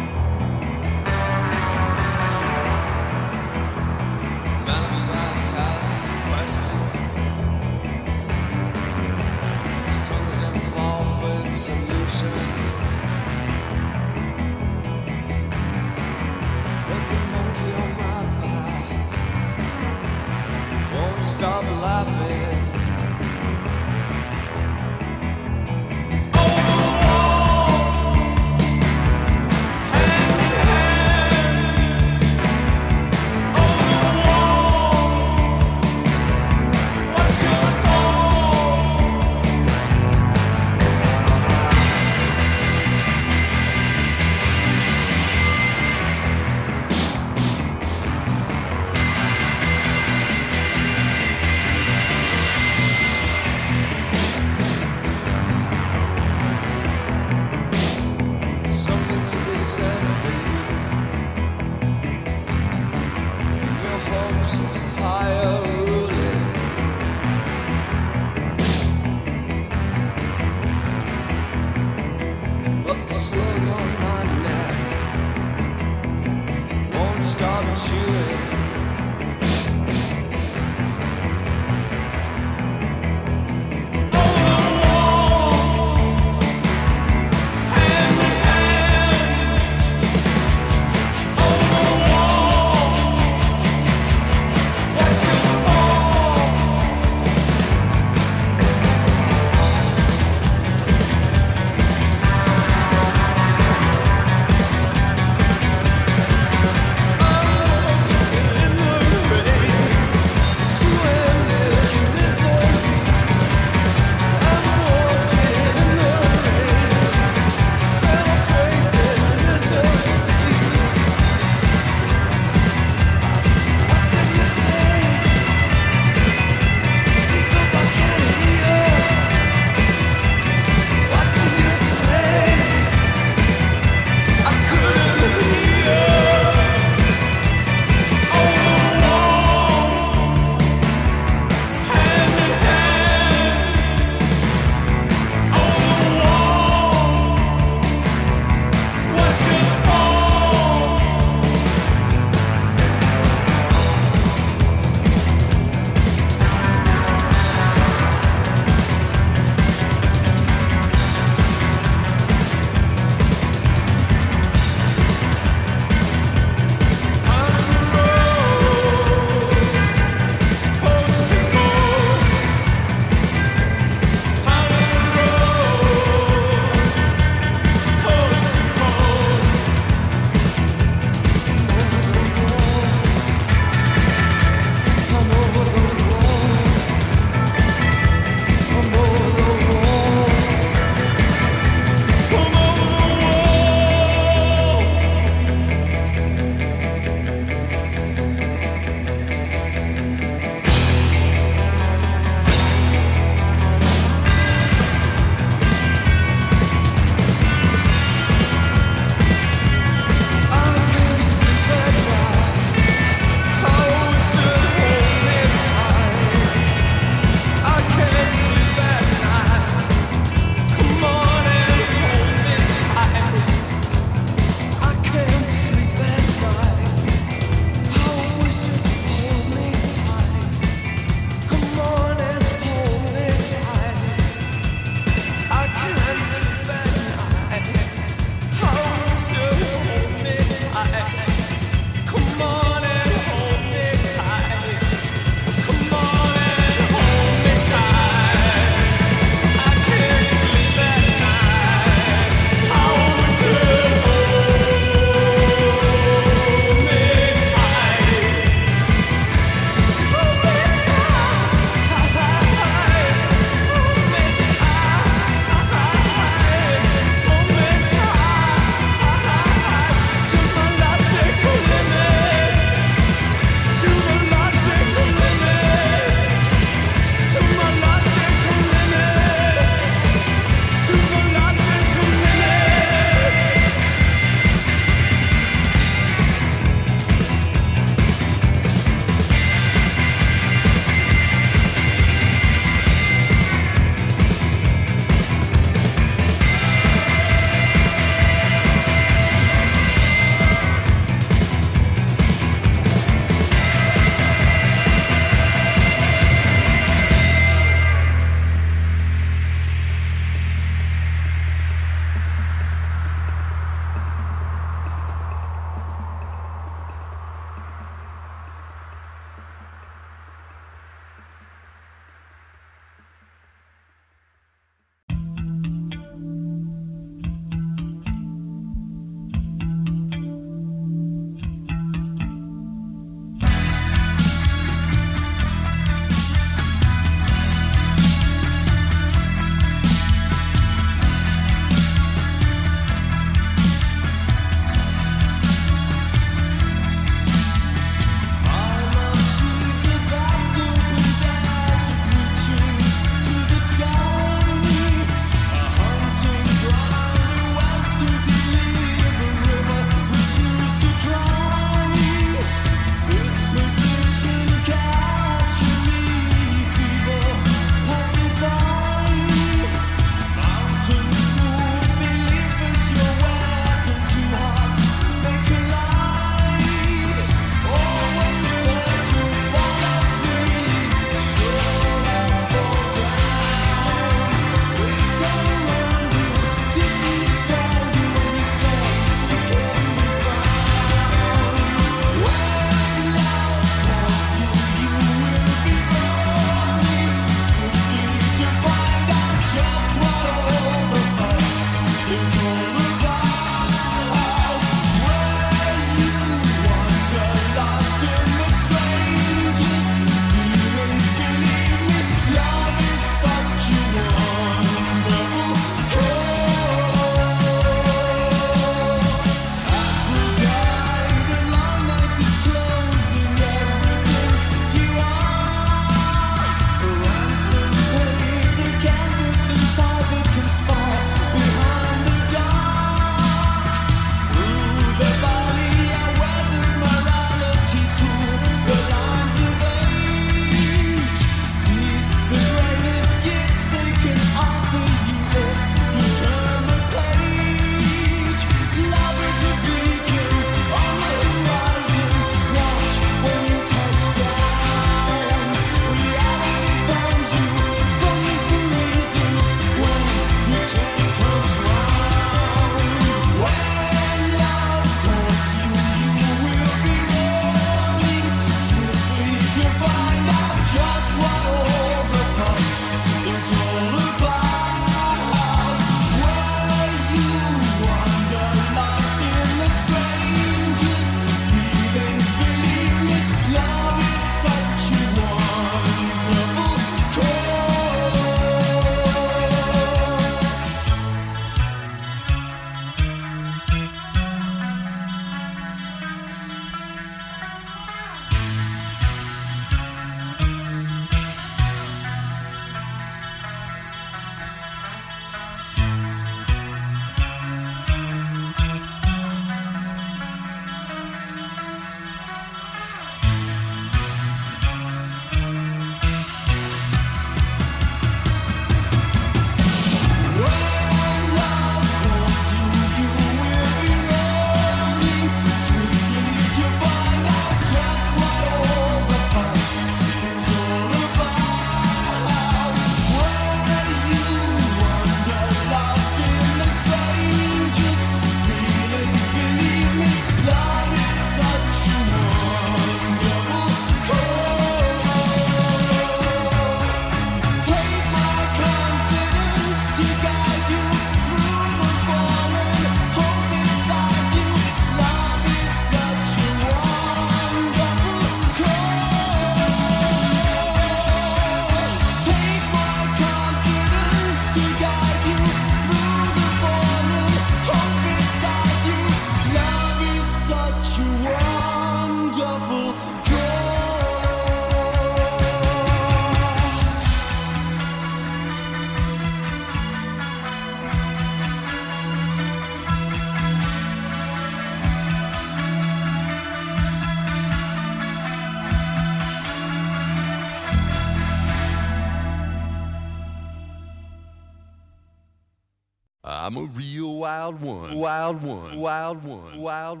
Wild one, wild one, wild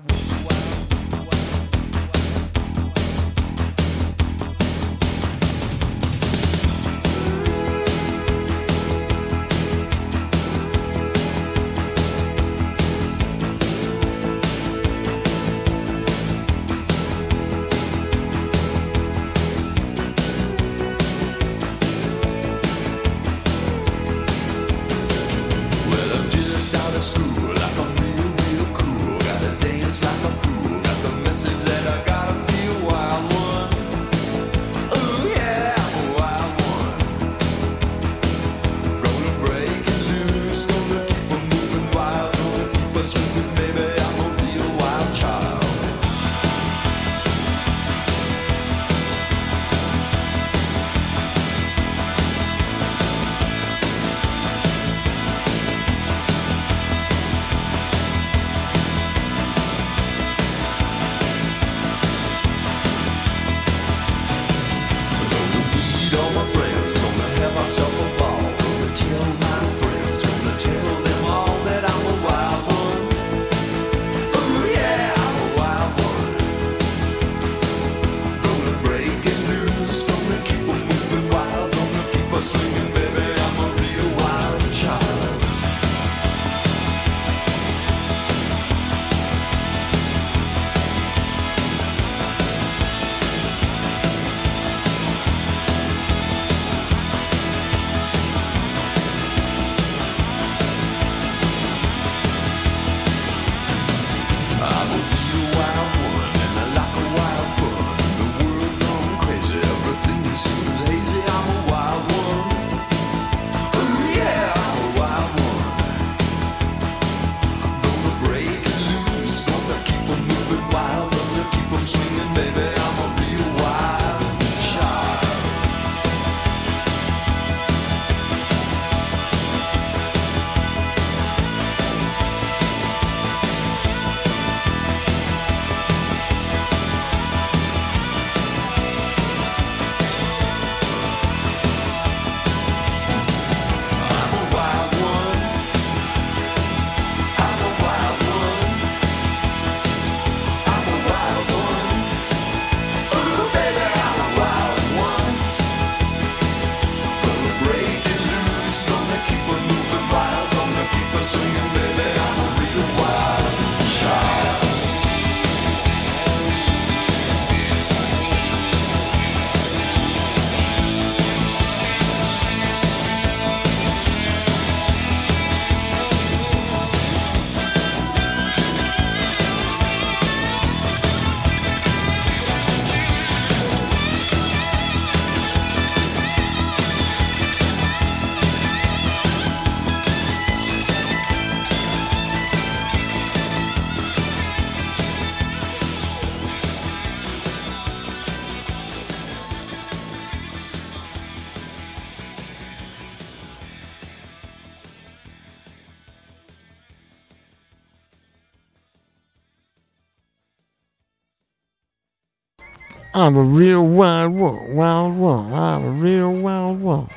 I'm a real wild one, wild one. I'm a real wild one.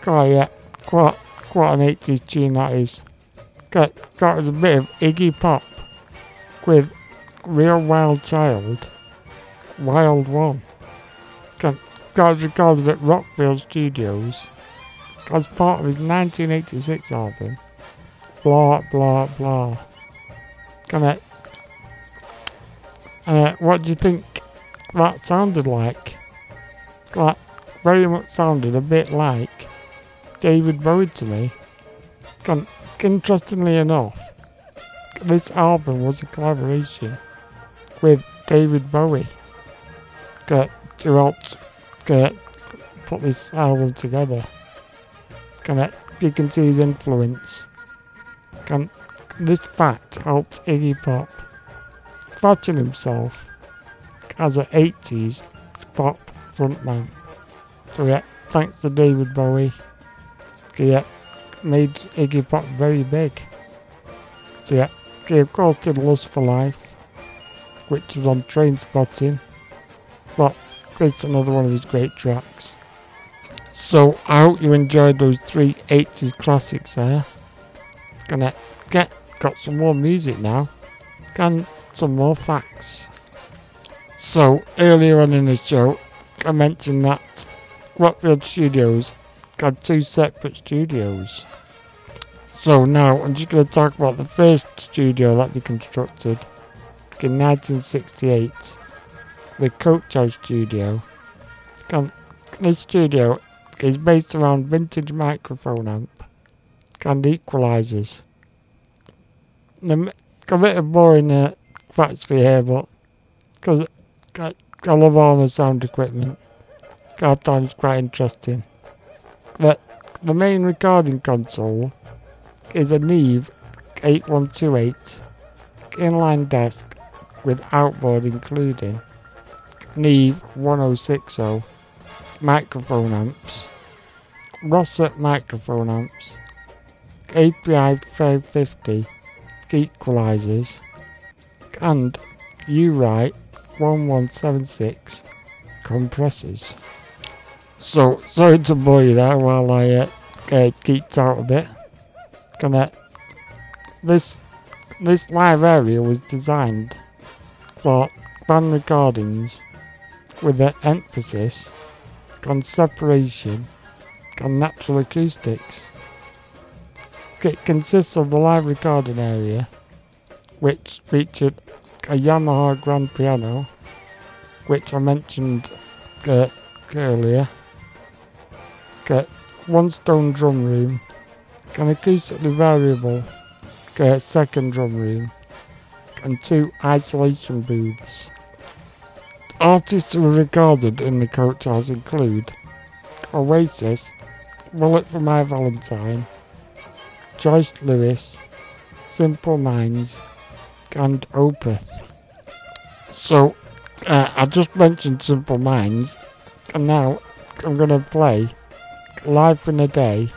God, yeah, quite, quite an 80s tune that is. Got, got us a bit of Iggy Pop with Real Wild Child, Wild One. Us recorded at Rockfield Studios as part of his 1986 album, Blah Blah Blah. I, uh, what do you think that sounded like? That very much sounded a bit like David Bowie to me. Con- interestingly enough, this album was a collaboration with David Bowie. Got who helped get put this album together. Can you can see his influence. Can this fact helped Iggy Pop fashion himself as an 80s pop frontman. So yeah, thanks to David Bowie, yeah, made Iggy Pop very big. So yeah, he of course did Lust for Life, which was on Trainspotting, but it's another one of his great tracks. So I hope you enjoyed those three 80s classics there. Gonna get got some more music now. And some more facts. So earlier on in the show, I mentioned that Rockfield Studios had two separate studios. So now I'm just going to talk about the first studio that they constructed in 1968, the Coach House Studio. This studio is based around vintage microphone amp and equalizers. A bit of boring uh, facts for you here, but because I, I love all the sound equipment, I thought quite interesting. The, the main recording console is a Neve 8128 inline desk with outboard including Neve 1060 microphone amps, Rossett microphone amps, API 550 equalizers, and UREI 1176 compressors. So, sorry to bore you there while I uh, uh, geeked out a bit. Gonna, this, this live area was designed for band recordings with an emphasis on separation and natural acoustics. It consists of the live recording area, which featured a Yamaha grand piano, which I mentioned uh, earlier, uh, one stone drum room, an acoustically variable uh, second drum room, and two isolation booths. Artists who were recorded in the coach house include Oasis, Bullet for My Valentine, Joyce Lewis, Simple Minds, and Opeth. So, uh, I just mentioned Simple Minds, and now I'm going to play Life in a Day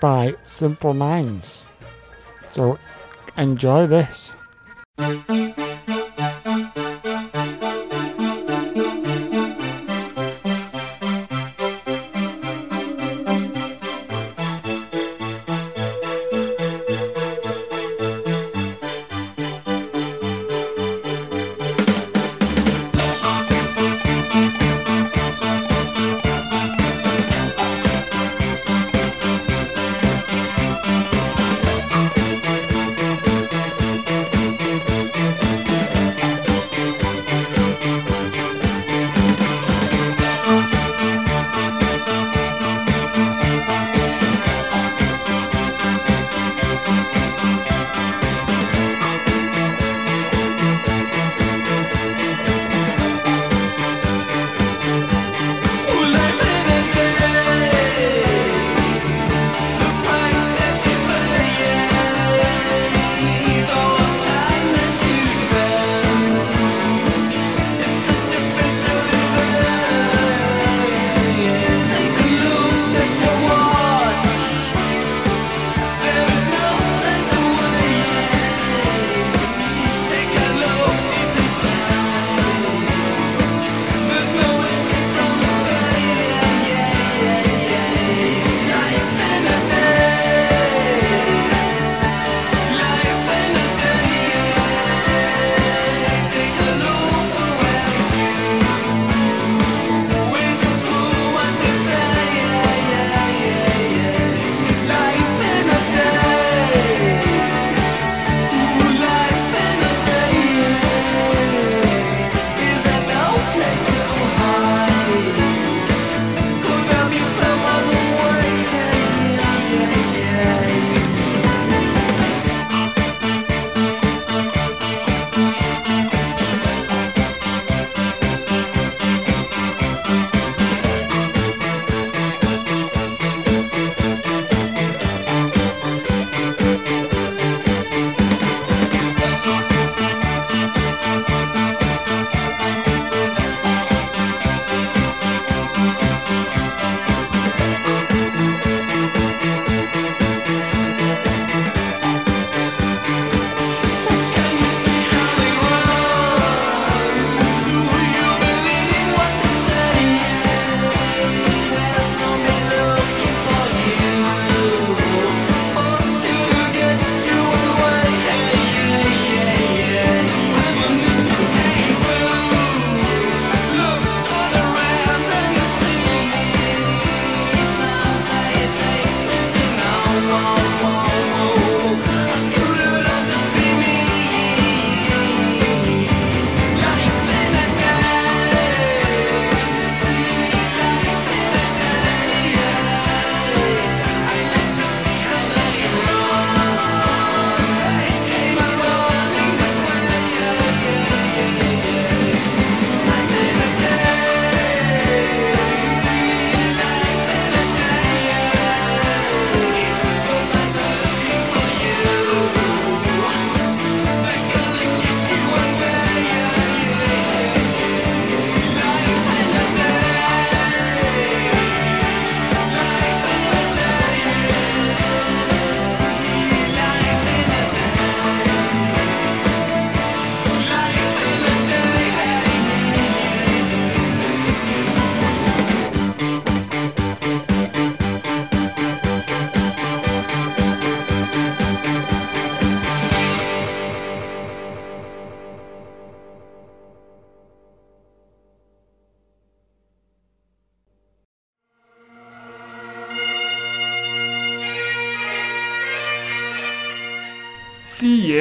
by Simple Minds. So, enjoy this.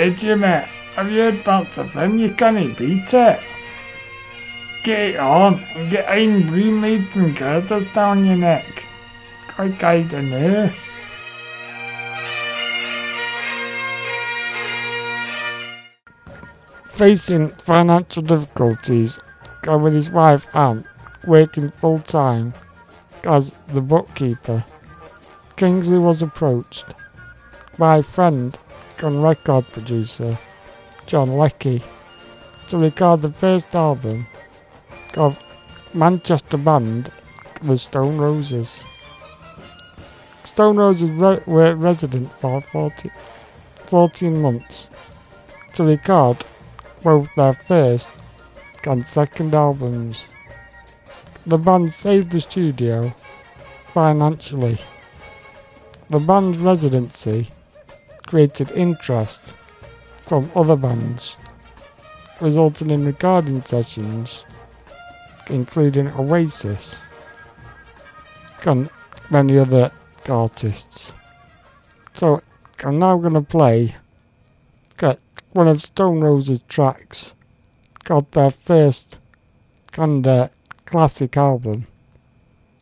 See here, Jimmy. Have you heard about the film? You can't beat it. Get it on and get Irn-Bru made from girders down your neck. Quite guide in there. Facing financial difficulties, and with his wife Anne working full time as the bookkeeper, Kingsley was approached by a friend and record producer John Leckie to record the first album of Manchester band The Stone Roses. Stone Roses re- were resident for 40, 14 months to record both their first and second albums. The band saved the studio financially. The band's residency created interest from other bands, resulting in recording sessions including Oasis and many other artists. So I'm now going to play one of Stone Roses' tracks got their first kind of classic album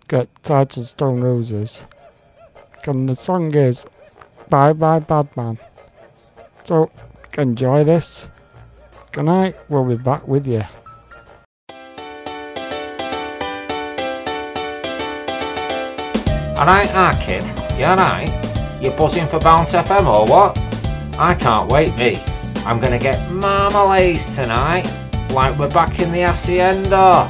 get titled Stone Roses and the song is Bye Bye Badman. So enjoy this. Good night, we'll be back with you. Alright, ah kid, you alright? You buzzing for Bounce FM or what? I can't wait, me. I'm gonna get marmalades tonight, like we're back in the Hacienda.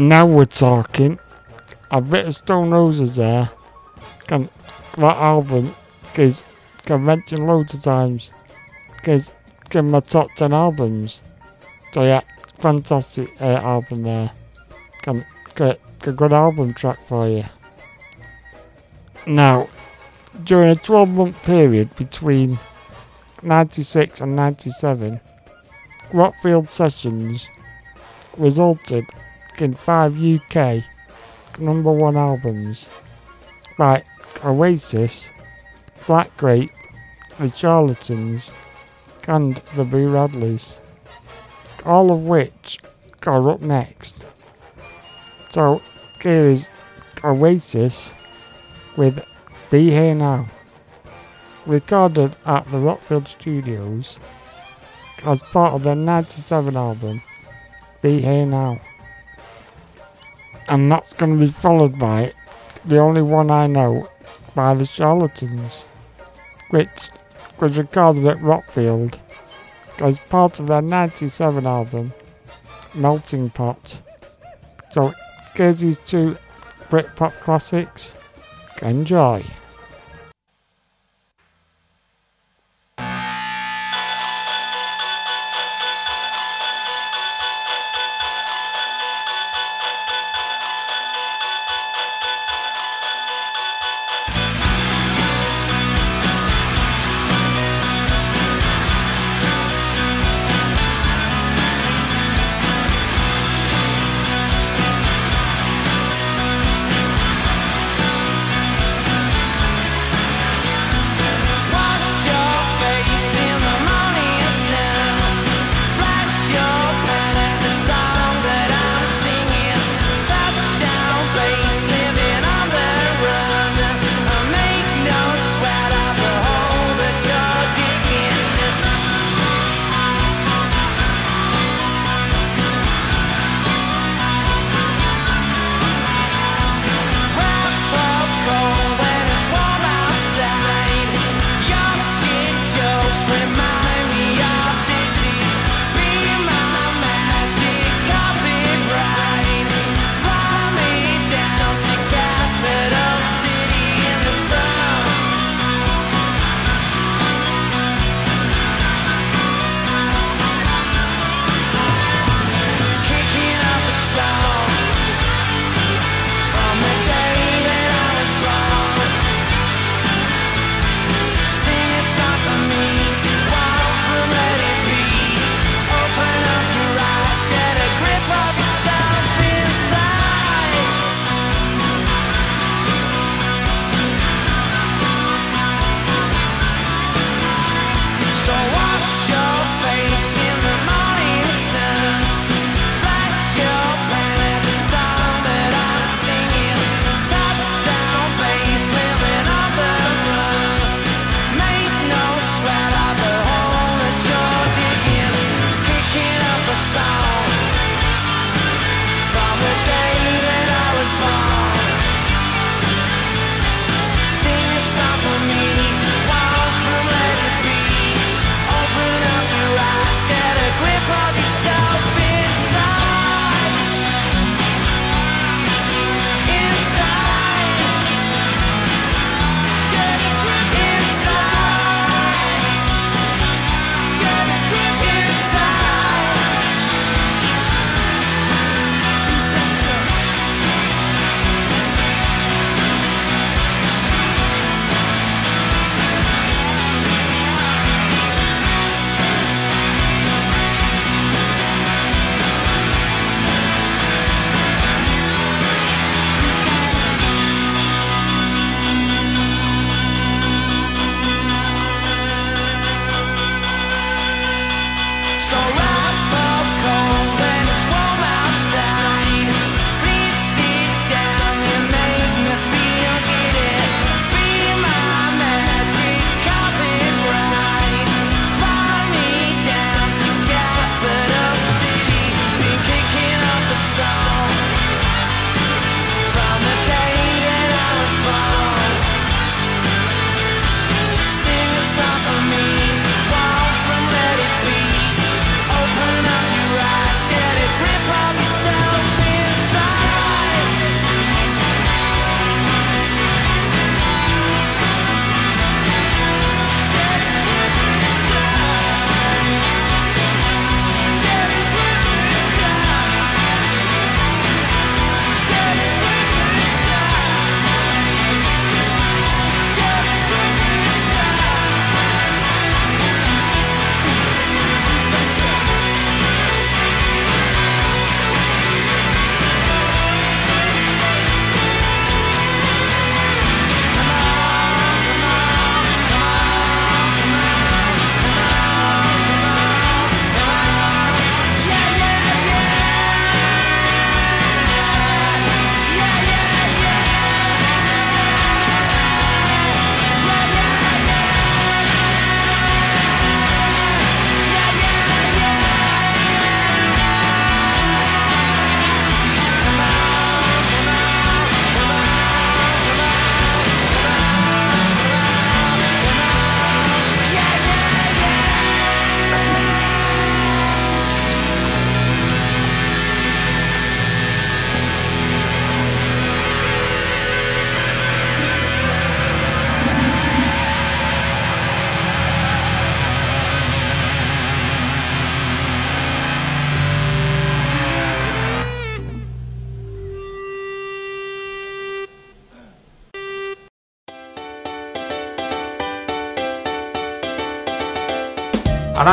Now we're talking. Bit of Stone Roses there. Can that album is can mention loads of times. Cause in my top ten albums. So yeah, fantastic uh, album there. Can a good album track for you. Now, during a 12 month period between 96 and 97, Rockfield Sessions resulted in five UK number one albums by Oasis, Black Grape, The Charlatans, and The Boo Radleys, all of which are up next. So here is Oasis with Be Here Now, recorded at the Rockfield Studios as part of their 97 album Be Here Now. And that's going to be followed by the only one I know by the Charlatans, which was recorded at Rockfield as part of their 97 album Melting Pot. So here's these two Britpop classics. Enjoy.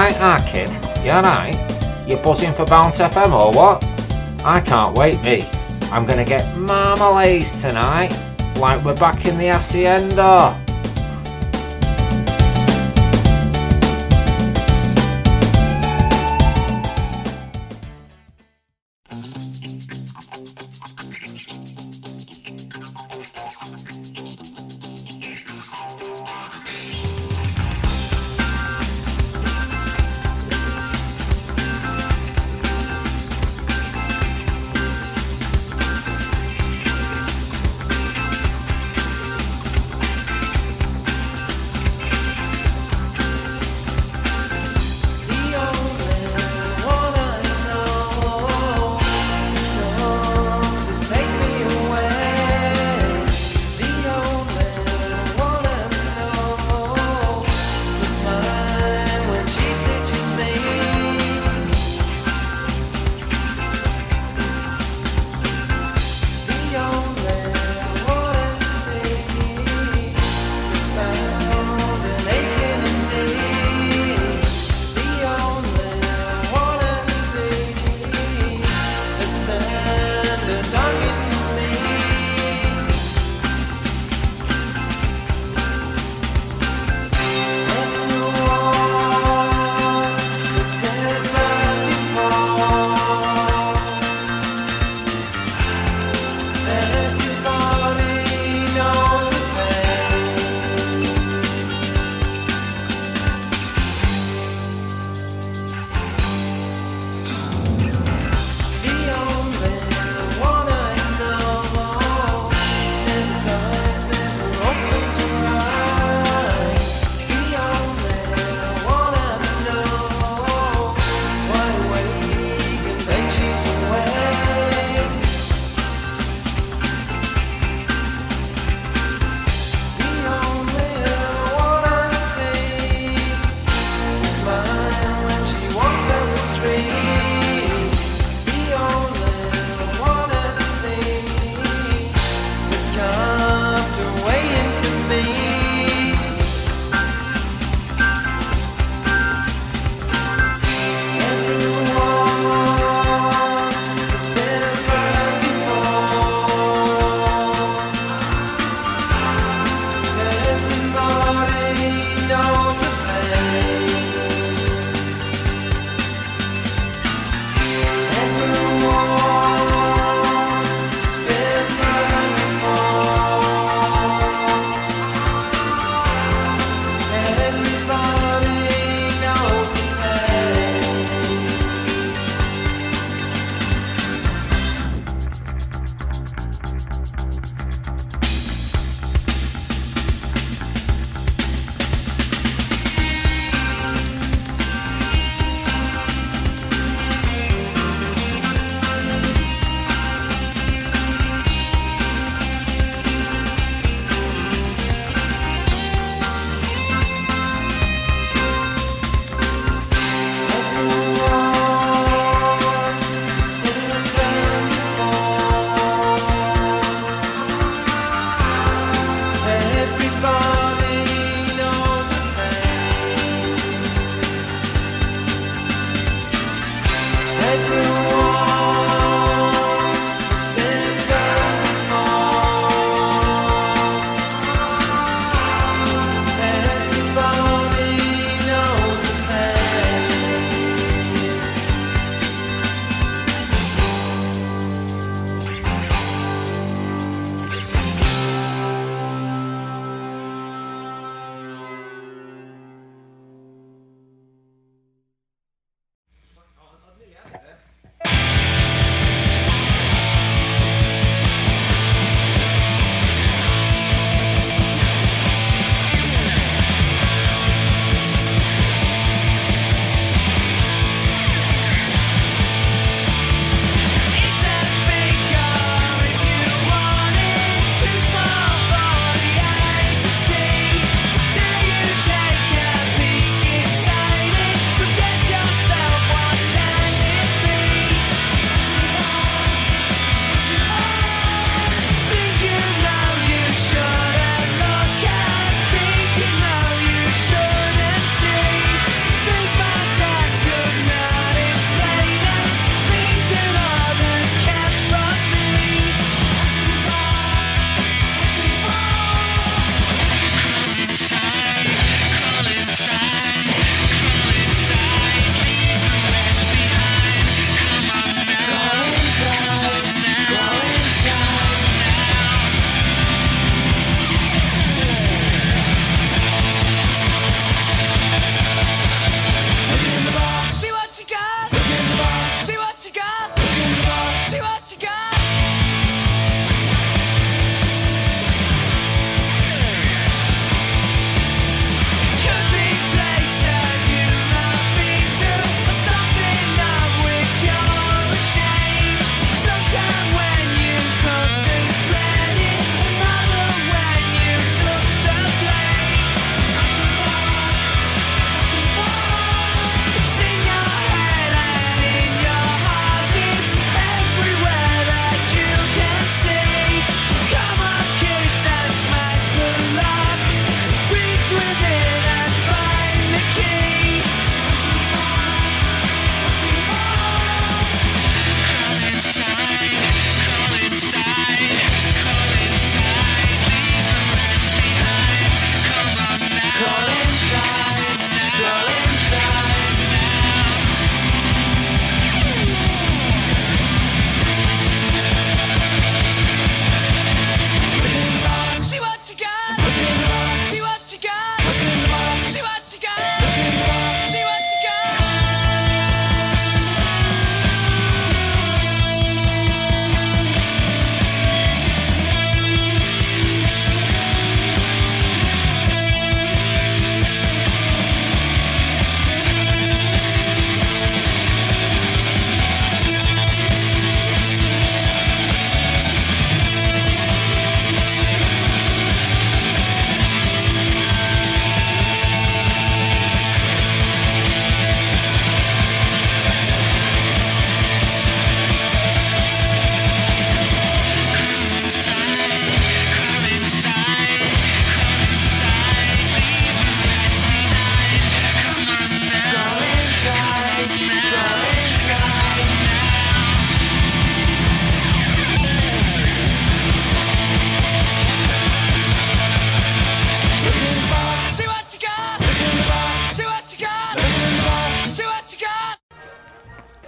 Alright, ah kid, you alright? You buzzing for Bounce FM or what? I can't wait, me. I'm gonna get marmalades tonight, like we're back in the hacienda.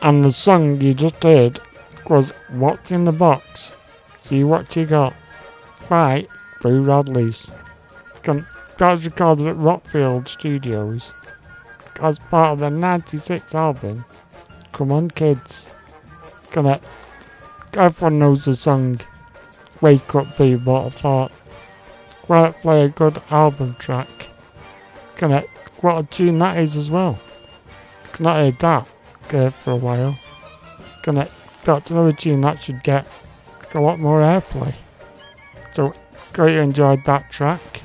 And the song you just heard was What's in the Box? See What You Got by Boo Radleys. That was recorded at Rockfield Studios as part of the 96 album Come On Kids. Gonna, everyone knows the song Wake Up But I thought, quite play a good album track. Gonna, what a tune that is as well. Not heard that for a while. Gonna, that's another tune that should get a lot more airplay. So, glad you enjoyed that track.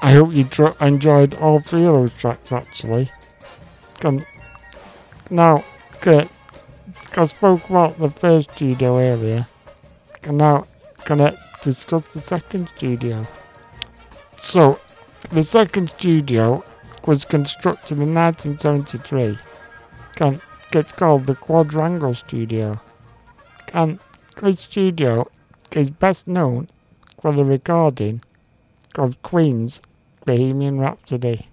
I hope you enjoyed all three of those tracks actually. Now, good. I spoke about the first studio earlier. And now, gonna discuss the second studio. So, the second studio was constructed in 1973. It's called the Quadrangle Studio. And this studio is best known for the recording of Queen's Bohemian Rhapsody.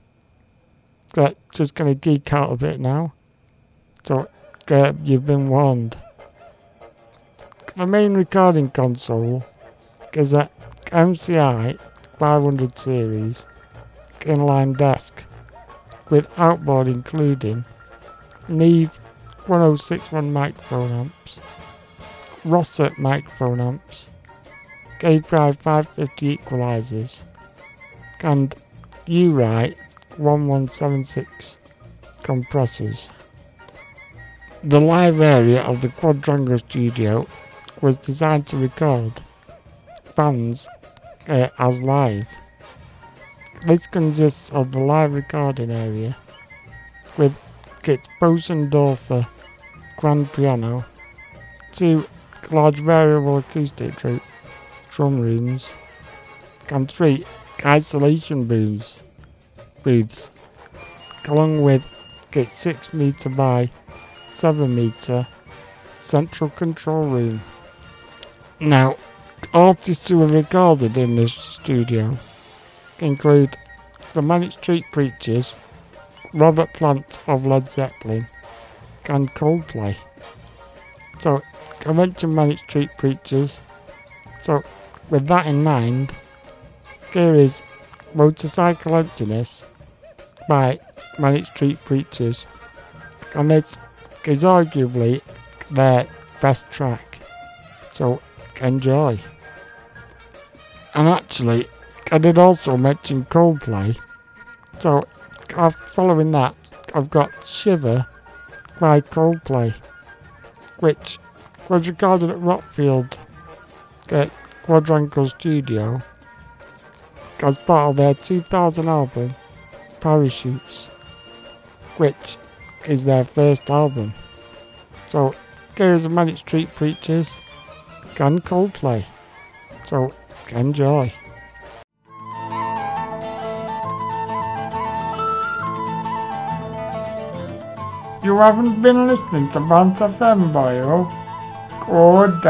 But just gonna geek out a bit now. So uh, you've been warned. The main recording console is a MCI 500 series inline desk with outboard including Neve 1061 microphone amps, Rossett microphone amps, Gauge 550 equalizers, and UREI 1176 compressors. The live area of the Quadrangle Studio was designed to record bands uh, as live. This consists of the live recording area with its Bosendorfer uh, grand piano, two large variable acoustic drum, rooms, and three isolation booths, booths, along with its 6 meter by 7 meter central control room. Now, artists who are recorded in this studio include the Manic Street Preachers, Robert Plant of Led Zeppelin, and Coldplay. So, I mentioned Manic Street Preachers. So, with that in mind, here is Motorcycle Emptiness by Manic Street Preachers. And it's is arguably their best track. So enjoy. And actually, I did also mention Coldplay. So uh, following that, I've got Shiver by Coldplay, which was recorded at Rockfield at Quadrangle Studio as part of their 2000 album Parachutes, which is their first album. So here's the Manic Street Preachers and Coldplay. So enjoy. You haven't been listening to Bant FM, boyo? Good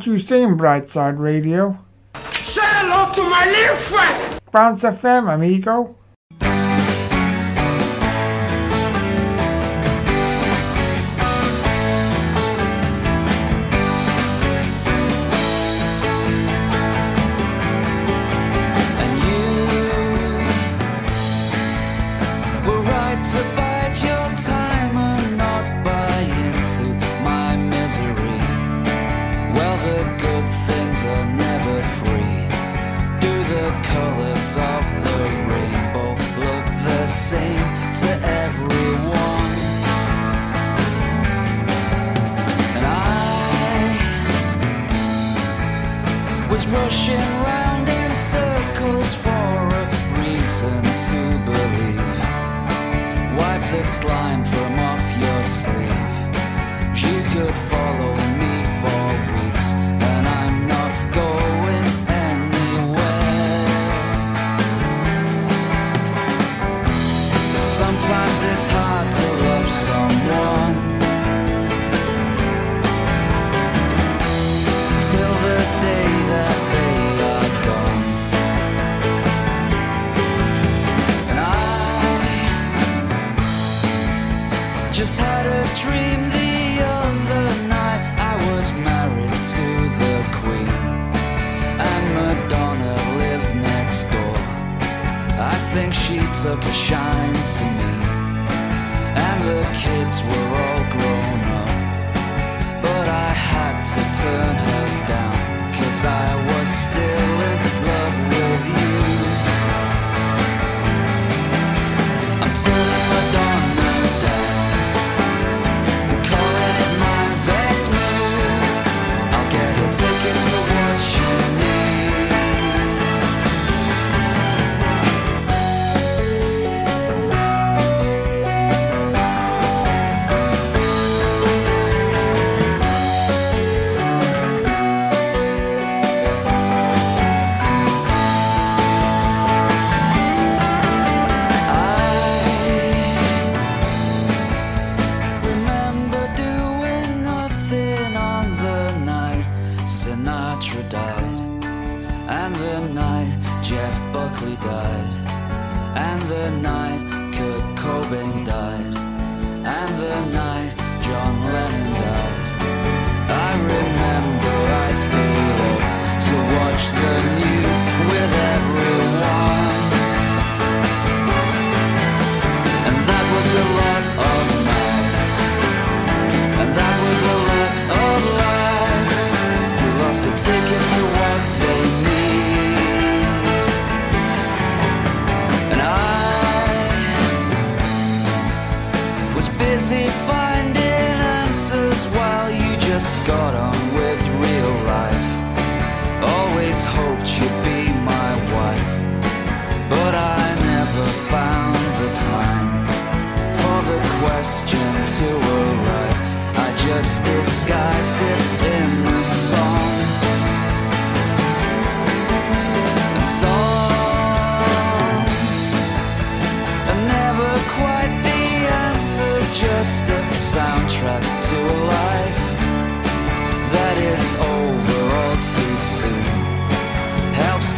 aren't you seeing Brightside Radio? Say hello to my little friend! Bounce FM, amigo. The slime took a shine to me, and the kids were all grown up. But I had to turn her down, cause I was still in just got on with real life. Always hoped you'd be my wife, but I never found the time for the question to arrive. I just disguised it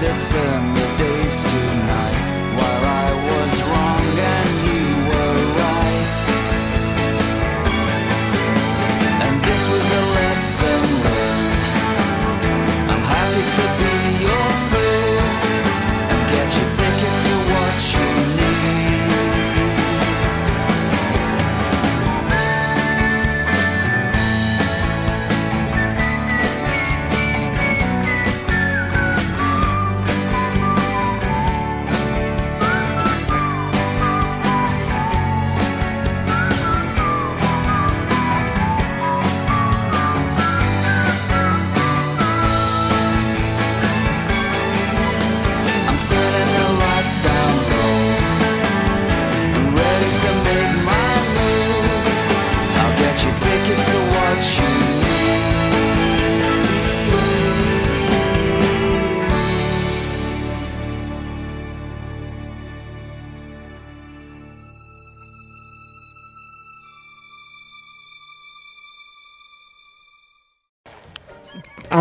To turn the days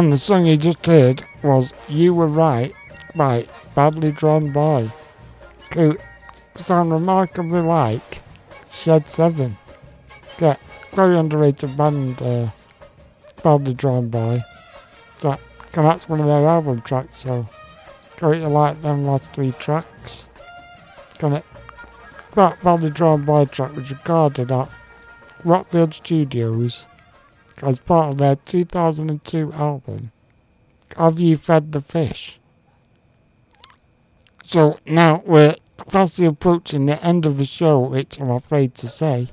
And the song you just heard was You Were Right by Badly Drawn Boy, who sound remarkably like Shed 7. Yeah, very underrated band, uh, Badly Drawn Boy. So, that's one of their album tracks, so great to like them last three tracks. Can it? That Badly Drawn Boy track was recorded at Rockfield Studios as part of their 2002 album, Have You Fed the Fish? So now we're fastly approaching the end of the show, which I'm afraid to say.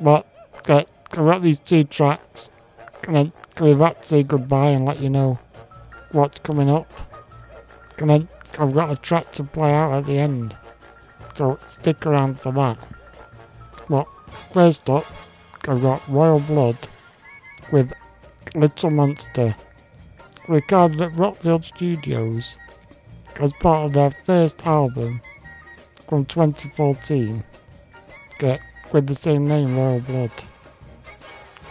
But uh, I've got these two tracks, and then we're to say goodbye and let you know what's coming up. And then I've got a track to play out at the end, so stick around for that. But first up, I've got Royal Blood with Little Monster, recorded at Rockfield Studios as part of their first album from 2014 with the same name, Royal Blood,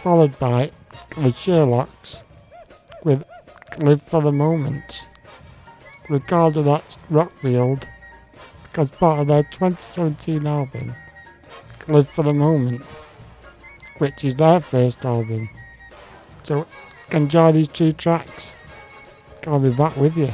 followed by The Sherlocks with Live for the Moment, recorded at Rockfield as part of their 2017 album, Live for the Moment, which is their first album. So enjoy these two tracks. I'll be back with you.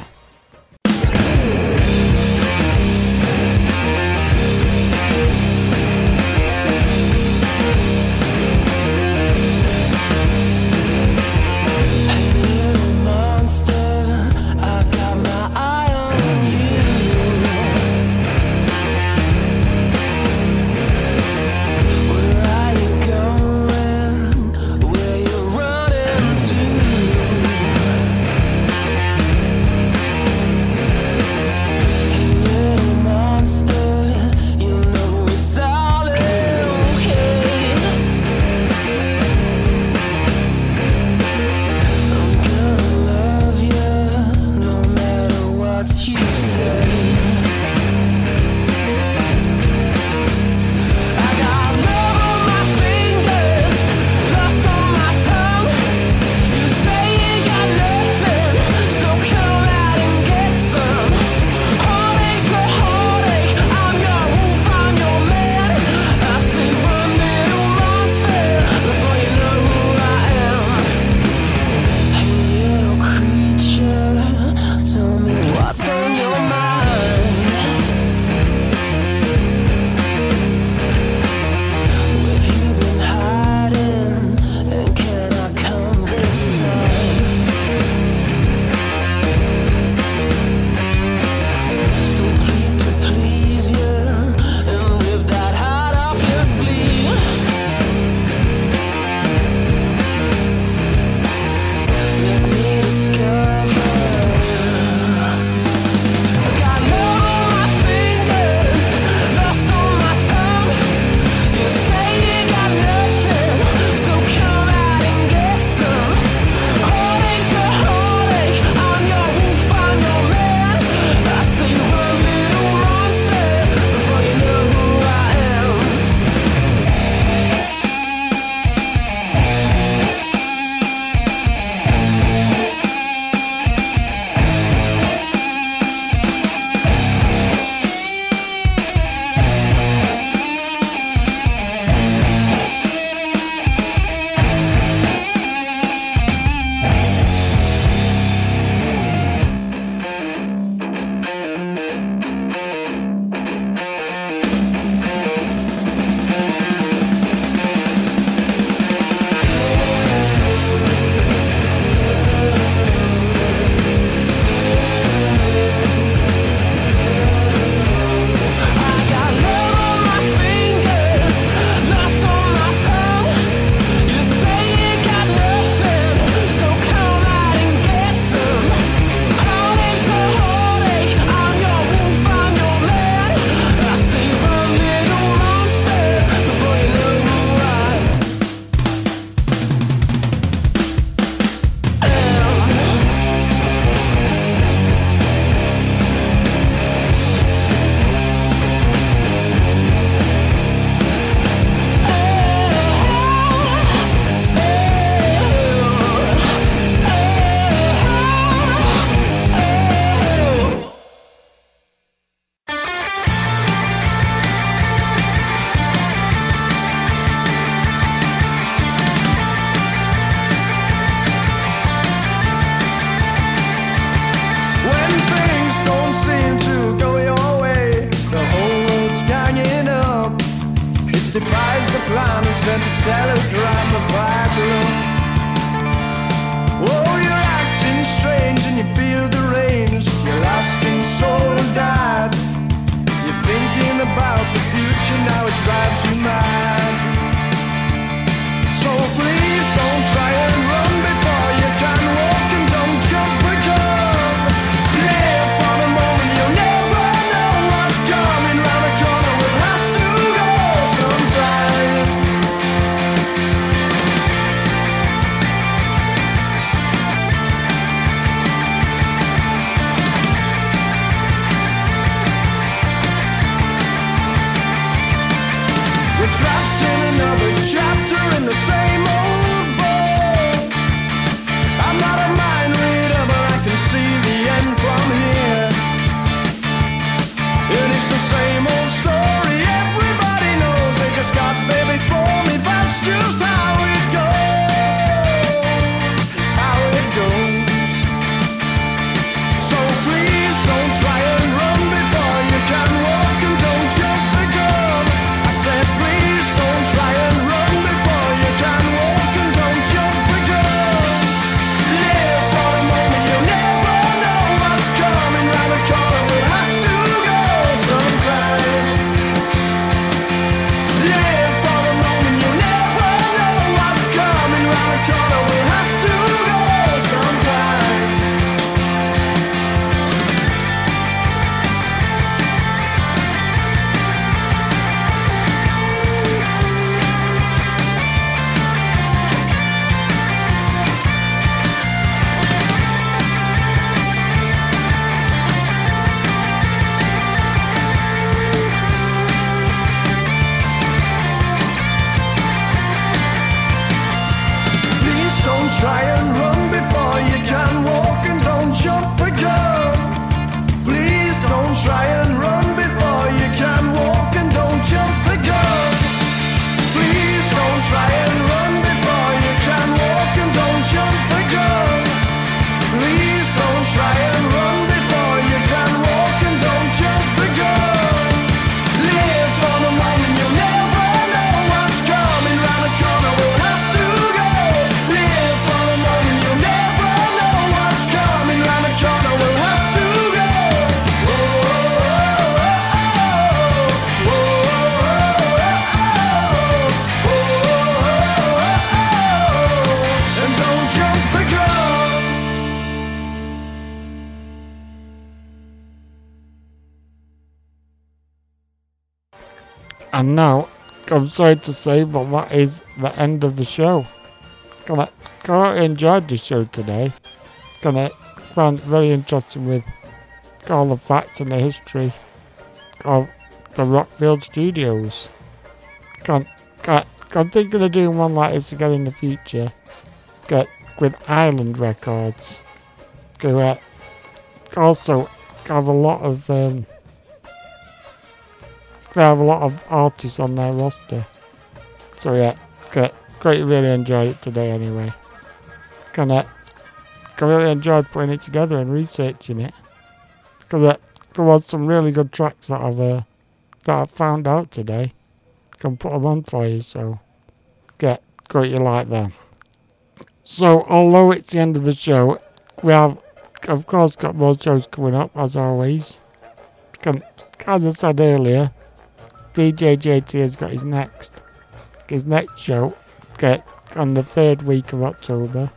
Sorry to say, but that is the end of the show. Gonna, gonna enjoyed the show today. Gonna found it very interesting with all the facts and the history of the Rockfield Studios. Can, can, I'm thinking of doing one like this again in the future. Get with Island Records. Go uh, also have a lot of um, they have a lot of artists on their roster. So yeah, great, great really enjoyed it today anyway. Kinda, I really enjoyed putting it together and researching it. Because uh, there was some really good tracks that I've uh, that I found out today. Can put them on for you, so get great you like them. So although it's the end of the show, we have of course got more shows coming up as always. Can, as I said earlier, DJ JT has got his next his next show get on the third week of October.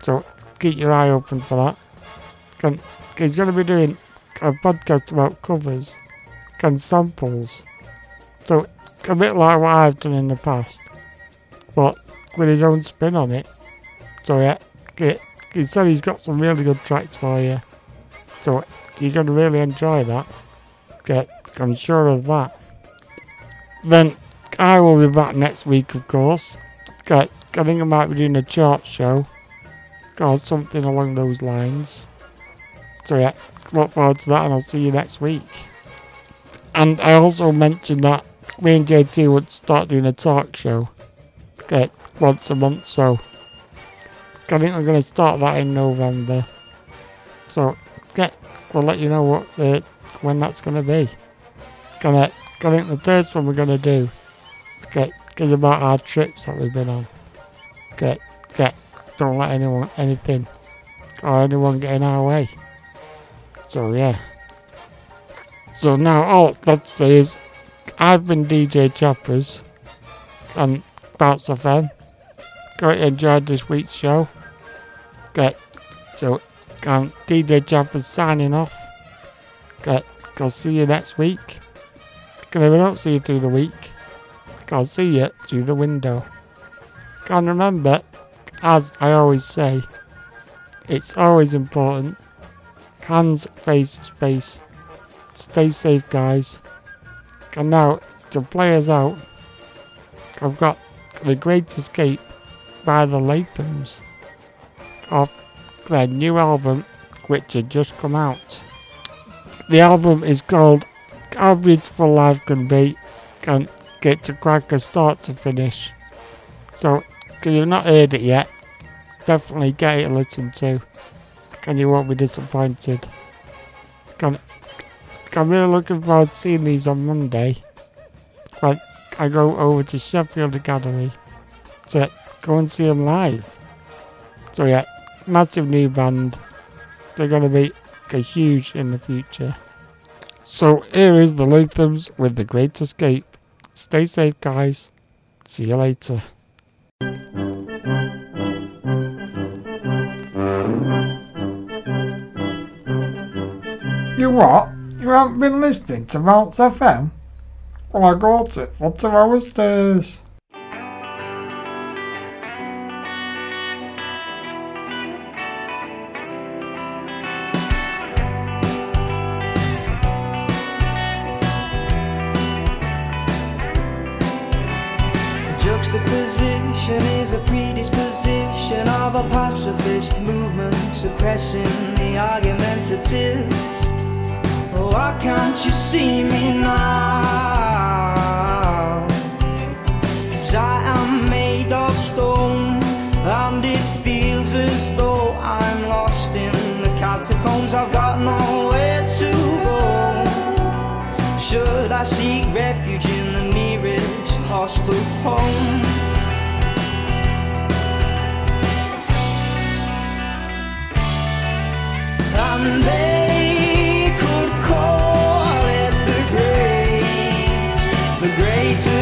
So keep your eye open for that. He's going to be doing a podcast about covers and samples. So a bit like what I've done in the past, but with his own spin on it. So yeah, he said he's got some really good tracks for you. So you're going to really enjoy that. Get, I'm sure of that. Then I will be back next week, of course. I think I might be doing a chart show or something along those lines. So yeah, look forward to that, and I'll see you next week. And I also mentioned that me and JT would start doing a talk show, okay, once a month. So I think I'm going to start that in November. So get, we'll let you know what the when that's going to be. Gonna, I think the first one we're going to do, get is about our trips that we've been on. Get get, don't let anyone anything or anyone get in our way. So yeah. So now all let's say is I've been DJ Choppers on Bounce FM. Great enjoyed this week's show. Great. So um, DJ Choppers signing off. Great. I'll see you next week. If I don't see you through the week, I'll see you through the window. And remember, as I always say, it's always important. Hands, face, space. Stay safe, guys. And now, to play us out, I've got The Great Escape by the Lathums off their new album, which had just come out. The album is called How Beautiful Life Can Be, and get to crack a start to finish. So, if you've not heard it yet, definitely get it listened to, and you won't be disappointed. Can, I'm really looking forward to seeing these on Monday. Like, I go over to Sheffield Academy to go and see them live. So yeah, massive new band. They're going to be huge in the future. So here is the Lathums with The Great Escape. Stay safe, guys. See you later. You what? You haven't been listening to Bounce FM? Well, I got it for two hours days. Pacifist movement suppressing the argumentative. Oh, why can't you see me now? Cause I am made of stone, and it feels as though I'm lost in the catacombs. I've got nowhere to go. Should I seek refuge in the nearest hostel home?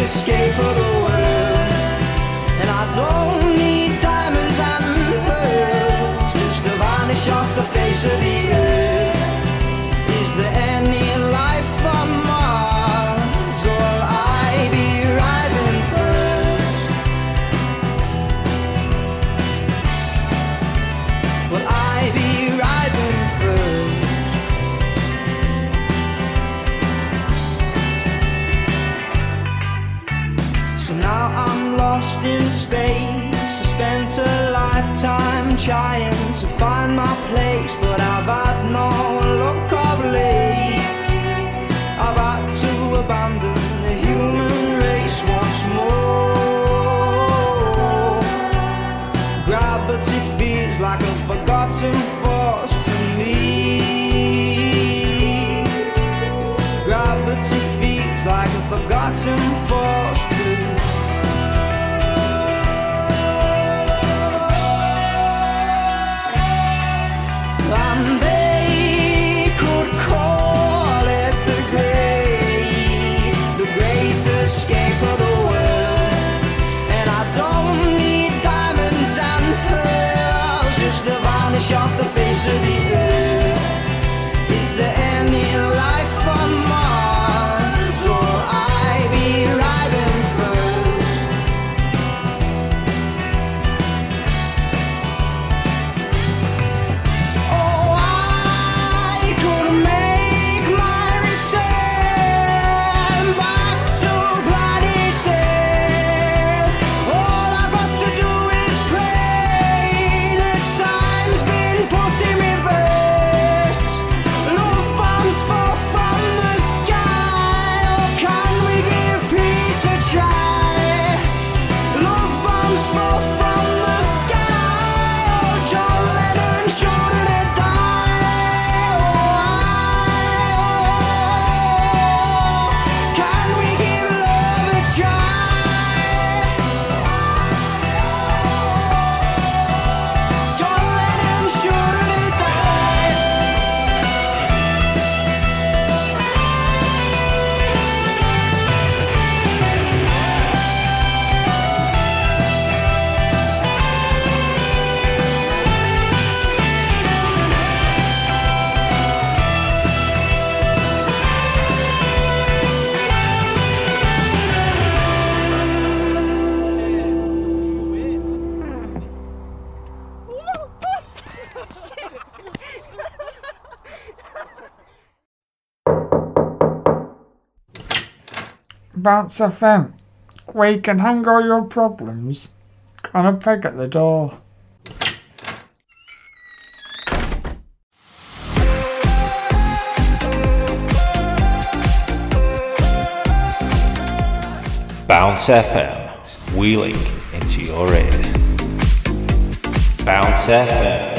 Escape of the world. Find my place, but I've had no luck of late. I've had to abandon the human race once more. Gravity feels like a forgotten force to me. Gravity feels like a forgotten force Bounce FM, where you can hang all your problems on a peg at the door. Bounce FM, wheeling into your ears. Bounce FM.